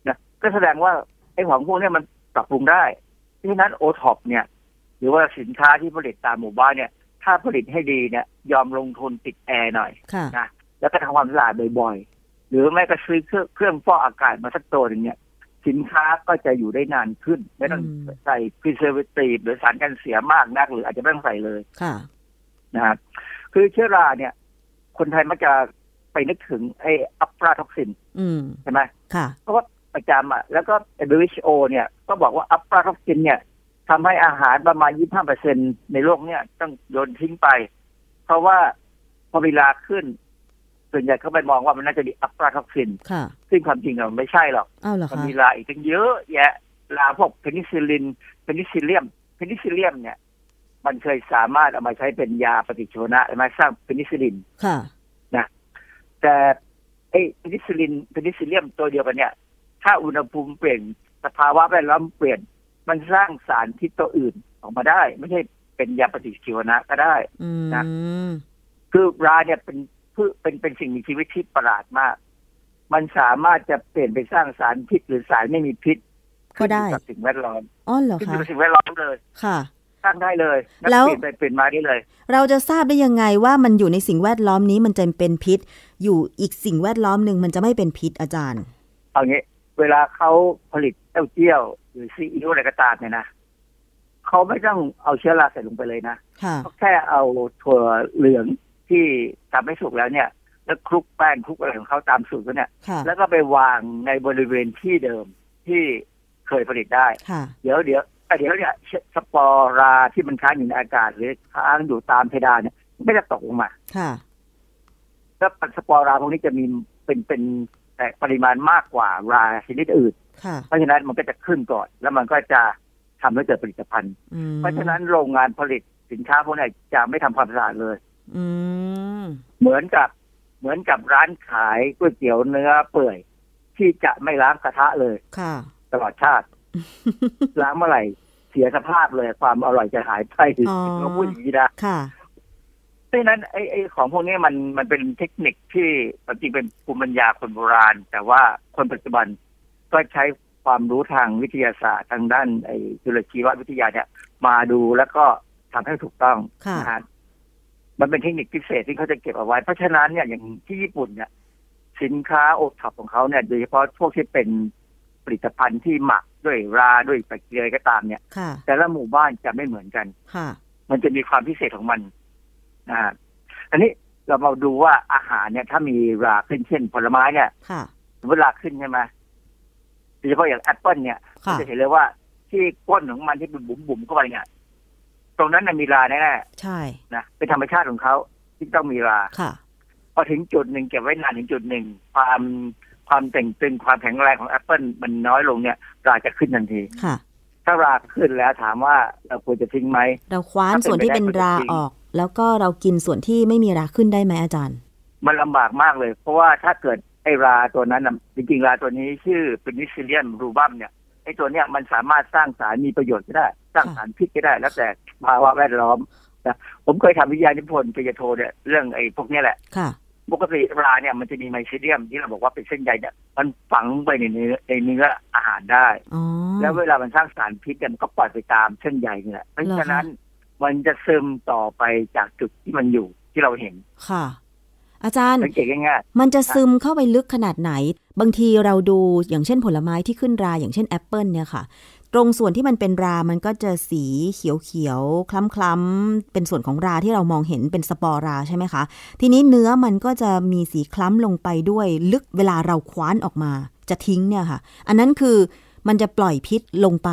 นะก็แสดงว่าไอ้ของพวกเนี้ยมันปรับปรุงได้เพราะฉะนั้นโอท็อปเนี่ย หรือว่าสินค้าที่ผลิตตามหมู่บ้านเนี่ย ถ้าผลิตให้ดีเนี่ย ยอมลงทุนติดแอร์หน่อยค่ะนะแล้วก็ทำความสะอาดบ่อยๆ หรือไม่ก็ซื้อเครื่องเครื่องฟอกอากาศมาสักตัวหนึ่งเนี่ย สินค้าก็จะอยู่ได้นานขึ้น ไม่ต้องใส่ preservative หรือสารกันเสียมากนัก หรืออาจจะไม่ต้องใส่เลยค่ะนะครับคือเชื้อราเนี่ย คนไทยมักจะไปนึกถึงไอ้อัปราท็อกซินอืมใช่ไหมค่ะเพราะว่าประจำอะแล้วก็ WHO เนี่ย ก็บอกว่าอัปราท็อกซิน เนี่ยทำให้อาหารประมาณ 25เปอร์เซ็นต์ในโลกเนี่ย ต้องโยนทิ้งไป เพราะว่าพอเวลาขึ้น ส่วนใหญ่เขาไปมองว่ามันน่าจะมีอะฟลาท็อกซินค่ะซึ่งความจริงอะมันไม่ใช่หรอกอ้าวเหรอมันคะมีราอีกตั้งเยอะแยะราพวกเพนิซิลลิน Penicillium Penicillium เนี่ย มันเคยสามารถเอามาใช้เป็นยาปฏิชีวนะใช่ไหมสร้างเพนิซิลลินค่ะนะ แต่ไอ้เพนิซิลลิน Penicillium ตัวเดียวกันเนี่ย ถ้าอุณหภูมิเปลี่ยนสภาวะแวดล้อมเปลี่ยน มันสร้างสารพิษตัวอื่นออกมาได้ ไม่ใช่เป็นยาปฏิชีวนะก็ได้อืมนะคือราเนี่ยเป็น พืชเป็นเป็นสิ่งมีชีวิตที่ประหลาดมาก มันสามารถจะเปลี่ยนไปสร้างสารพิษหรือสารไม่มีพิษก็ได้ขึ้นอยู่กับสิ่งแวดล้อมอ๋อเหรอขึ้นอคะยู่กับสิ่งแวดล้อมเลยค่ะสร้างได้เลยนักแล้วเปลี่ยนไปเปลี่ยนมาได้เลย เราจะทราบได้ยังไงว่ามันอยู่ในสิ่งแวดล้อมนี้มันจะเป็นพิษ อยู่อีกสิ่งแวดล้อมหนึ่งมันจะไม่เป็นพิษอาจารย์เอางี้เวลาเขาผลิตเต้าเจี้ยวหรือซีอิ๊วอะไรก็ตามเนี่ยนะเขาไม่ต้องเอาเชื้อราใส่ลงไปเลยนะค่ะเขาแค่เอาถั่วเหลือง ที่ทำให้สุกแล้วเนี่ย แล้วคลุกแป้งคลุกอะไรของเขาตามสูตรเขาเนี่ยค่ะแล้วก็ไปวางในบริเวณที่เดิมที่เคยผลิตได้ค่ะเดี๋ยวเดี๋ยวแต่เดี๋ยวเนี่ยสปอร์ราที่มันค้างอยู่ในอากาศหรือค้างอยู่ตามเพดานเนี่ยมันก็จะตกลงมาค่ะแล้วสปอร์ราพวกนี้จะมีเป็นเป็นแต่ปริมาณมากกว่าราชนิดอื่นค่ะเพราะฉะนั้นมันก็จะขึ้นก่อน แล้วมันก็จะทำให้เกิดผลิตภัณฑ์อืมเพราะฉะนั้นโรงงานผลิตสินค้าพวกนี้จะไม่ทำความสะอาดเลยอืม เหมือนกับ เหมือนกับร้านขายก๋วยเตี๋ยวเนื้อเปื่อย ที่จะไม่ล้างกระทะเลยค่ะ ตลอดชาติ ล้างเมื่อไหร่ เสียสภาพเลยความอร่อยจะหายไปอ๋อเราพูดอย่างนี้นะค่ะเพราะฉะนั้นไอ้ไอ้ของพวกนี้มันมันเป็นเทคนิคที่จริงเป็นภูมิปัญญาคนโบราณ แต่ว่าคนปัจจุบันก็ใช้ความรู้ทางวิทยาศาสตร์ทางด้านไอ้จุลชีววิทยาเนี่ย มาดูแล้วก็ทำให้ถูกต้องค่ะนะฮะ มันเป็นเทคนิคพิเศษที่เขาจะเก็บเอาไว้ เพราะฉะนั้นเนี่ยอย่างที่ญี่ปุ่นเนี่ยสินค้าโอท็อปของเขาเนี่ยโดยเฉพาะพวกที่เป็นผลิตภัณฑ์ที่หมักด้วยราด้วยแบคทีเรียก็ตามเนี่ยค่ะแต่ละหมู่บ้านจะไม่เหมือนกันค่ะมันจะมีความพิเศษของมันนะฮะอันนี้เรามาดูว่าอาหารเนี่ย ถ้ามีราขึ้นเช่นผลไม้เนี่ยค่ะสมมติราขึ้นใช่ไหมโดยเฉพาะอย่างแอปเปิลเนี่ยค่ะจะเห็นเลยว่าที่ก้นของมันที่บุ๋มบุ๋มบุ๋มเข้าไปเนี่ย ตรงนั้นน่ะมีราแน่ใช่ๆนะเป็นธรรมชาติของเขาที่ต้องมีราค่ะ พอถึงจุดหนึ่งเก็บไว้นานถึงจุดหนึ่งความความเต่งตึงความแข็งแรงของแอปเปิลมันน้อยลงเนี่ยราจะขึ้นทันทีค่ะ ถ้าราขึ้นแล้วถามว่าเราควรจะทิ้งไหม เราคว้านถ้าเป็นส่วนที่เป็นไปได้ราก็จะทิ้งออก แล้วก็เรากินส่วนที่ไม่มีราขึ้นได้ไหมอาจารย์ มันลำบากมากเลย เพราะว่าถ้าเกิดไอ้ราตัวนั้นน่ะจริงๆราตัวนี้ชื่อเป็นนิซิเลียมรูบัมเนี่ยไอ้ตัวเนี้ยมันสามารถสร้างสารมีประโยชน์ก็ได้ สร้างสารพิษก็ได้ แล้วแต่ ภาวะแวดล้อมนะผมเคยทำวิทยานิพนธ์ปริญญาโทเนี่ยเรื่องไอ้พวกเนี้ยแหละค่ะปกติราเนี่ยมันจะมีไมซิเลียมที่เราบอกว่าเป็นเส้นใยเนี่ยมันฝังไปในเนื้อในเนื้ออาหารได้อ๋อแล้วเวลามันสร้างสารพิษเนี่ยมันก็ปล่อยไปตามเส้นใยนี่แหละเพราะฉะนั้นมันจะซึมต่อไปจากจุดที่มันอยู่ที่เราเห็นค่ะ อาจารย์สังเกตง่ายๆมันจะซึมเข้าไปลึกขนาดไหน บางทีเราดูอย่างเช่นผลไม้ที่ขึ้นราอย่างเช่นแอปเปิลเนี่ยค่ะ ตรงส่วนที่มันเป็นรา มันก็จะสีเขียวเขียวๆคล้ำคล้ำๆ เป็นส่วนของราที่เรามองเห็นเป็นสปอร์ราใช่ไหมคะ ทีนี้เนื้อมันก็จะมีสีคล้ำลงไปด้วย ลึกเวลาเราคว้านออกมา จะทิ้งเนี่ยค่ะ อันนั้นคือมันจะปล่อยพิษลงไป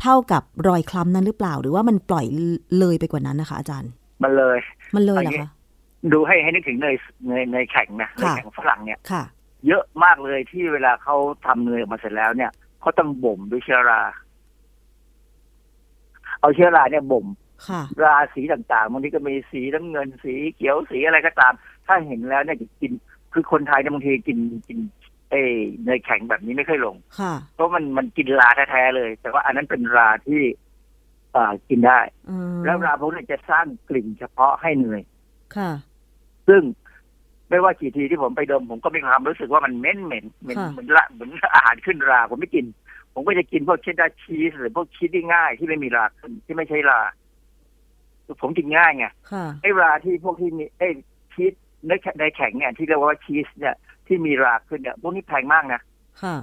เท่ากับรอยคล้ำนั้นหรือเปล่า หรือว่ามันปล่อยเลยไปกว่านั้นนะคะ อาจารย์ มันเลย มันเลยเหรออันนี้คะ ดูให้ให้นึกถึงเนยเนยเนยแข็งนะเนยค่ะแข็งฝรั่งเนี่ยค่ะ เยอะมากเลยที่เวลาเขาทำเนยออกมาเสร็จแล้วเนี่ยเขาต้องบ่มด้วยเชื้อรา เอาเชื้อราเนี่ยบ่มค่ะราสีต่างๆบางทีก็มีสีน้ำเงินสีเขียวสีอะไรก็ตาม ถ้าเห็นแล้วเนี่ยจะกิน คือคนไทยเนี่ยบางทีกินกินเอ้เนยแข็งแบบนี้ไม่ค่อยลงค่ะเพราะมันมันกินราแท้ๆเลย แต่ว่าอันนั้นเป็นราที่อ่ากินได้อืมแล้วราพวกนี้จะสร้างกลิ่นเฉพาะให้เนยค่ะ ซึ่งไม่ว่ากี่ทีที่ผมไปดมผมก็มีความรู้สึกว่ามันเหม็นเหม็นเหม็นค่ะเหมือนละเหมือนอาหารขึ้นราผมไม่กิน ผมก็จะกินพวกเชดดาร์ชีสหรือพวกชีสที่ง่ายที่ไม่มีราขึ้นที่ไม่ใช่ราผมกินง่ายไงค่ะไอ้ราที่พวกที่มีไอ้ชีสเนยแข็งเนยแข็งเนี่ยที่เรียกว่าชีสเนี่ยที่มีราขึ้นเนี่ยพวกนี้แพงมากนะค่ะ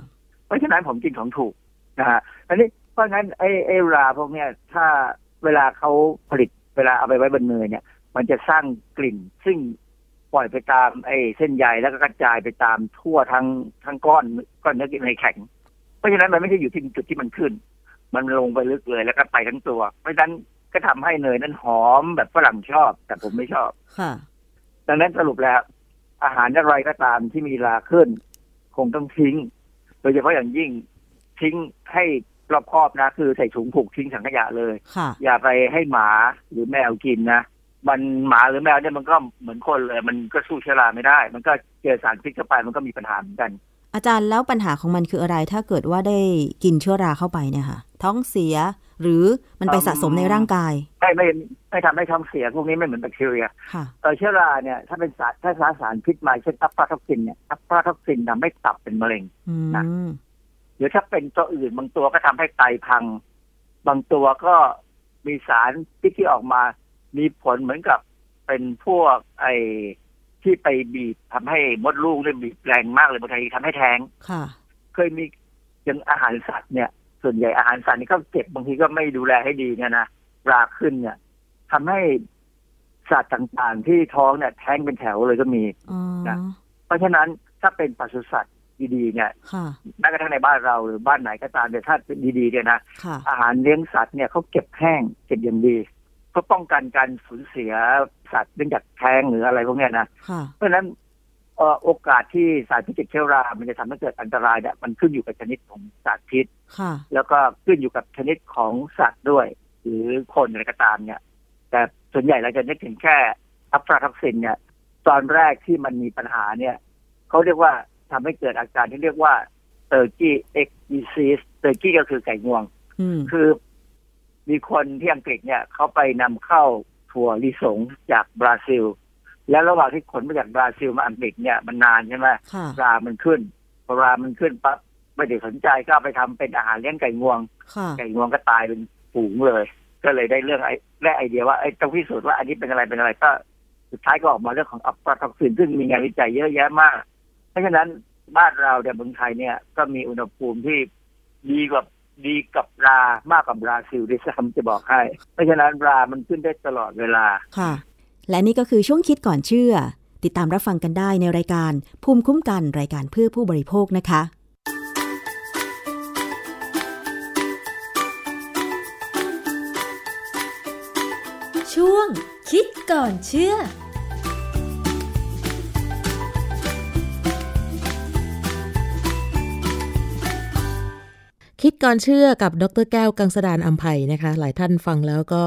เพราะฉะนั้นผมกินของถูกนะฮะอันนี้เพราะงั้นไอ้ไอ้ราพวกเนี้ยถ้าเวลาเขาผลิตเวลาเอาไปไว้บนเนยเนี่ย มันจะสร้างกลิ่น ซึ่งปล่อยไปตามไอ้เส้นใยแล้วก็กระจายไปตามทั่วทั้งทั้งก้อนก้อนเนื้อในแข็ง เพราะฉะนั้นมันไม่ใช่อยู่ที่จุดที่มันขึ้น มันลงไปลึกเลยแล้วก็ไปทั้งตัว เพราะฉะนั้นก็ทำให้เนยนั้นหอมแบบฝรั่งชอบ แต่ผมไม่ชอบค่ะดังนั้นสรุปแล้ว อาหารอะไรก็ตามที่มีราขึ้น คงต้องทิ้ง โดยเฉพาะอย่างยิ่งทิ้งให้รอบคอบนะ คือใส่ถุงผูกทิ้งถังขยะเลยค่ะอย่าไปให้หมาหรือแมวกินนะมันหมาหรือแมวเนี่ยมันก็เหมือนคนเลย มันก็สู้เชื้อราไม่ได้ มันก็เจอสารพิษเข้าไปมันก็มีปัญหาเหมือนกัน อาจารย์แล้วปัญหาของมันคืออะไร ถ้าเกิดว่าได้กินเชื้อราเข้าไปเนี่ยค่ะ ท้องเสียหรือมันไปอืมสะสมในร่างกาย ไม่ไม่ไม่ทำให้ท้องเสียพวกนี้ไม่เหมือนแบคทีเรียค่ะเออเชื้อราเนี่ยถ้าเป็นสารถ้าสารสารพิษมาเช่นอะฟลาท็อกซินเนี่ยอะฟลาท็อกซินทำให้ตับเป็นมะเร็งอืมนะหรือถ้าเป็นตัวอื่นบางตัวก็ทำให้ไตพัง บางตัวก็มีสารพิษที่ออกมา มีผลเหมือนกับเป็นพวกไอ้ ที่ไปบีบทำให้มดลูกเนี่ยบีบแรงมากเลยบางทีทำให้แท้งค่ะ เคยมีอย่างอาหารสัตว์เนี่ย ส่วนใหญ่อาหารสัตว์นี่เขาเก็บบางทีก็ไม่ดูแลให้ดีเนี่ยนะราขึ้นเนี่ยทำให้สัตว์ต่างๆ ที่ท้องเนี่ยแท้งเป็นแถวเลยก็มีอ๋อนะเพราะฉะนั้นถ้าเป็นปศุสัตว์ดีๆเนี่ยค่ะแม้กระทั่งในบ้านเราหรือบ้านไหนก็ตามเนี่ยถ้าเป็นดีๆเนี่ยนะค่ะอาหารเลี้ยงสัตว์เนี่ยเขาเก็บแห้งเก็บอย่างดี เพื่อป้องกันการสูญเสียสัตว์เนื่องจากแท้งหรืออะไรพวกเนี้ยนะค่ะเพราะฉะนั้นเอ่อโอกาสที่สารพิษจากเชื้อรา มันจะทำให้เกิดอันตรายเนี่ยมันขึ้นอยู่กับชนิดของสารพิษค่ะแล้วก็ขึ้นอยู่กับชนิดของสัตว์ด้วย หรือคนอะไรก็ตามเนี่ย แต่ส่วนใหญ่เราจะนึกถึงแค่อะฟลาท็อกซินเนี่ย ตอนแรกที่มันมีปัญหาเนี่ยเขาเรียกว่าทำให้เกิดอาการที่เรียกว่า turkey X disease turkey ก็คือไก่งวง คือ มีคนที่อังกฤษเนี่ยเขาไปนำเข้าถั่วลิสงจากบราซิล แล้วระหว่างที่ขนมาจากบราซิลมาอังกฤษเนี่ยมันนานใช่ไหมรามันขึ้นพอรามันขึ้นปั๊บไม่ได้สนใจก็ไปทำเป็นอาหารเลี้ยงไก่งวง ไก่งวงก็ตายเป็นฝูงเลย ก็เลยได้เรื่องไอ้ได้ไอเดียว่าไอ้ต้องพิสูจน์ว่าอันนี้เป็นอะไรเป็นอะไรก็สุดท้ายก็ออกมาเรื่องของอัลฟาท็อกซินซึ่งมีงานวิจัยเยอะแยะมาก เพราะฉะนั้นบ้านเราเนี่ยเมืองไทยเนี่ยก็มีอุณหภูมิที่ดีกว่า ดีกับรามากกว่าบราซิลด้วยซ้ำจะบอกให้ เพราะฉะนั้นรามันขึ้นได้ตลอดเวลาค่ะ และนี่ก็คือช่วงคิดก่อนเชื่อ ติดตามรับฟังกันได้ในรายการภูมิคุ้มกันรายการเพื่อผู้บริโภคนะคะ ช่วงคิดก่อนเชื่อ คิดก่อนเชื่อกับดรแก้วกังสดานอัมภัยนะคะ หลายท่านฟังแล้วก็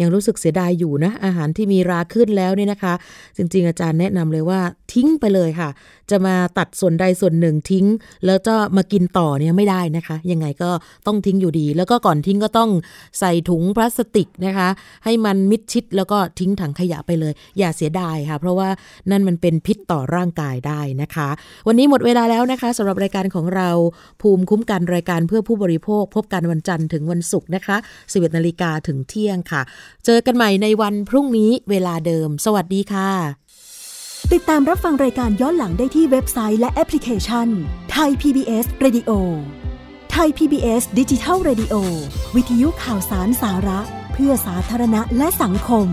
ยังรู้สึกเสียดายอยู่นะ อาหารที่มีราขึ้นแล้วเนี่ยนะคะ จริง ๆ อาจารย์แนะนำเลยว่าทิ้งไปเลยค่ะ จะมาตัดส่วนใดส่วนหนึ่งทิ้ง แล้วจะมากินต่อเนี่ยไม่ได้นะคะ ยังไงก็ต้องทิ้งอยู่ดี แล้วก็ก่อนทิ้งก็ต้องใส่ถุงพลาสติกนะคะ ให้มันมิดชิดแล้วก็ทิ้งถังขยะไปเลย อย่าเสียดายค่ะ เพราะว่านั่นมันเป็นพิษต่อร่างกายได้นะคะ วันนี้หมดเวลาแล้วนะคะสำหรับรายการของเราภูมิคุ้มกันรายการเพื่อผู้บริโภค พบกันวันจันทร์ถึงวันศุกร์นะคะ 11นาฬิกาถึงเที่ยงค่ะเจอกันใหม่ในวันพรุ่งนี้เวลาเดิม สวัสดีค่ะ ติดตามรับฟังรายการย้อนหลังได้ที่เว็บไซต์และแอปพลิเคชันไทย PBS Radio ไทย PBS ดิจิทัล Radio วิทยุข่าวสารสาระ เพื่อสาธารณะและสังคม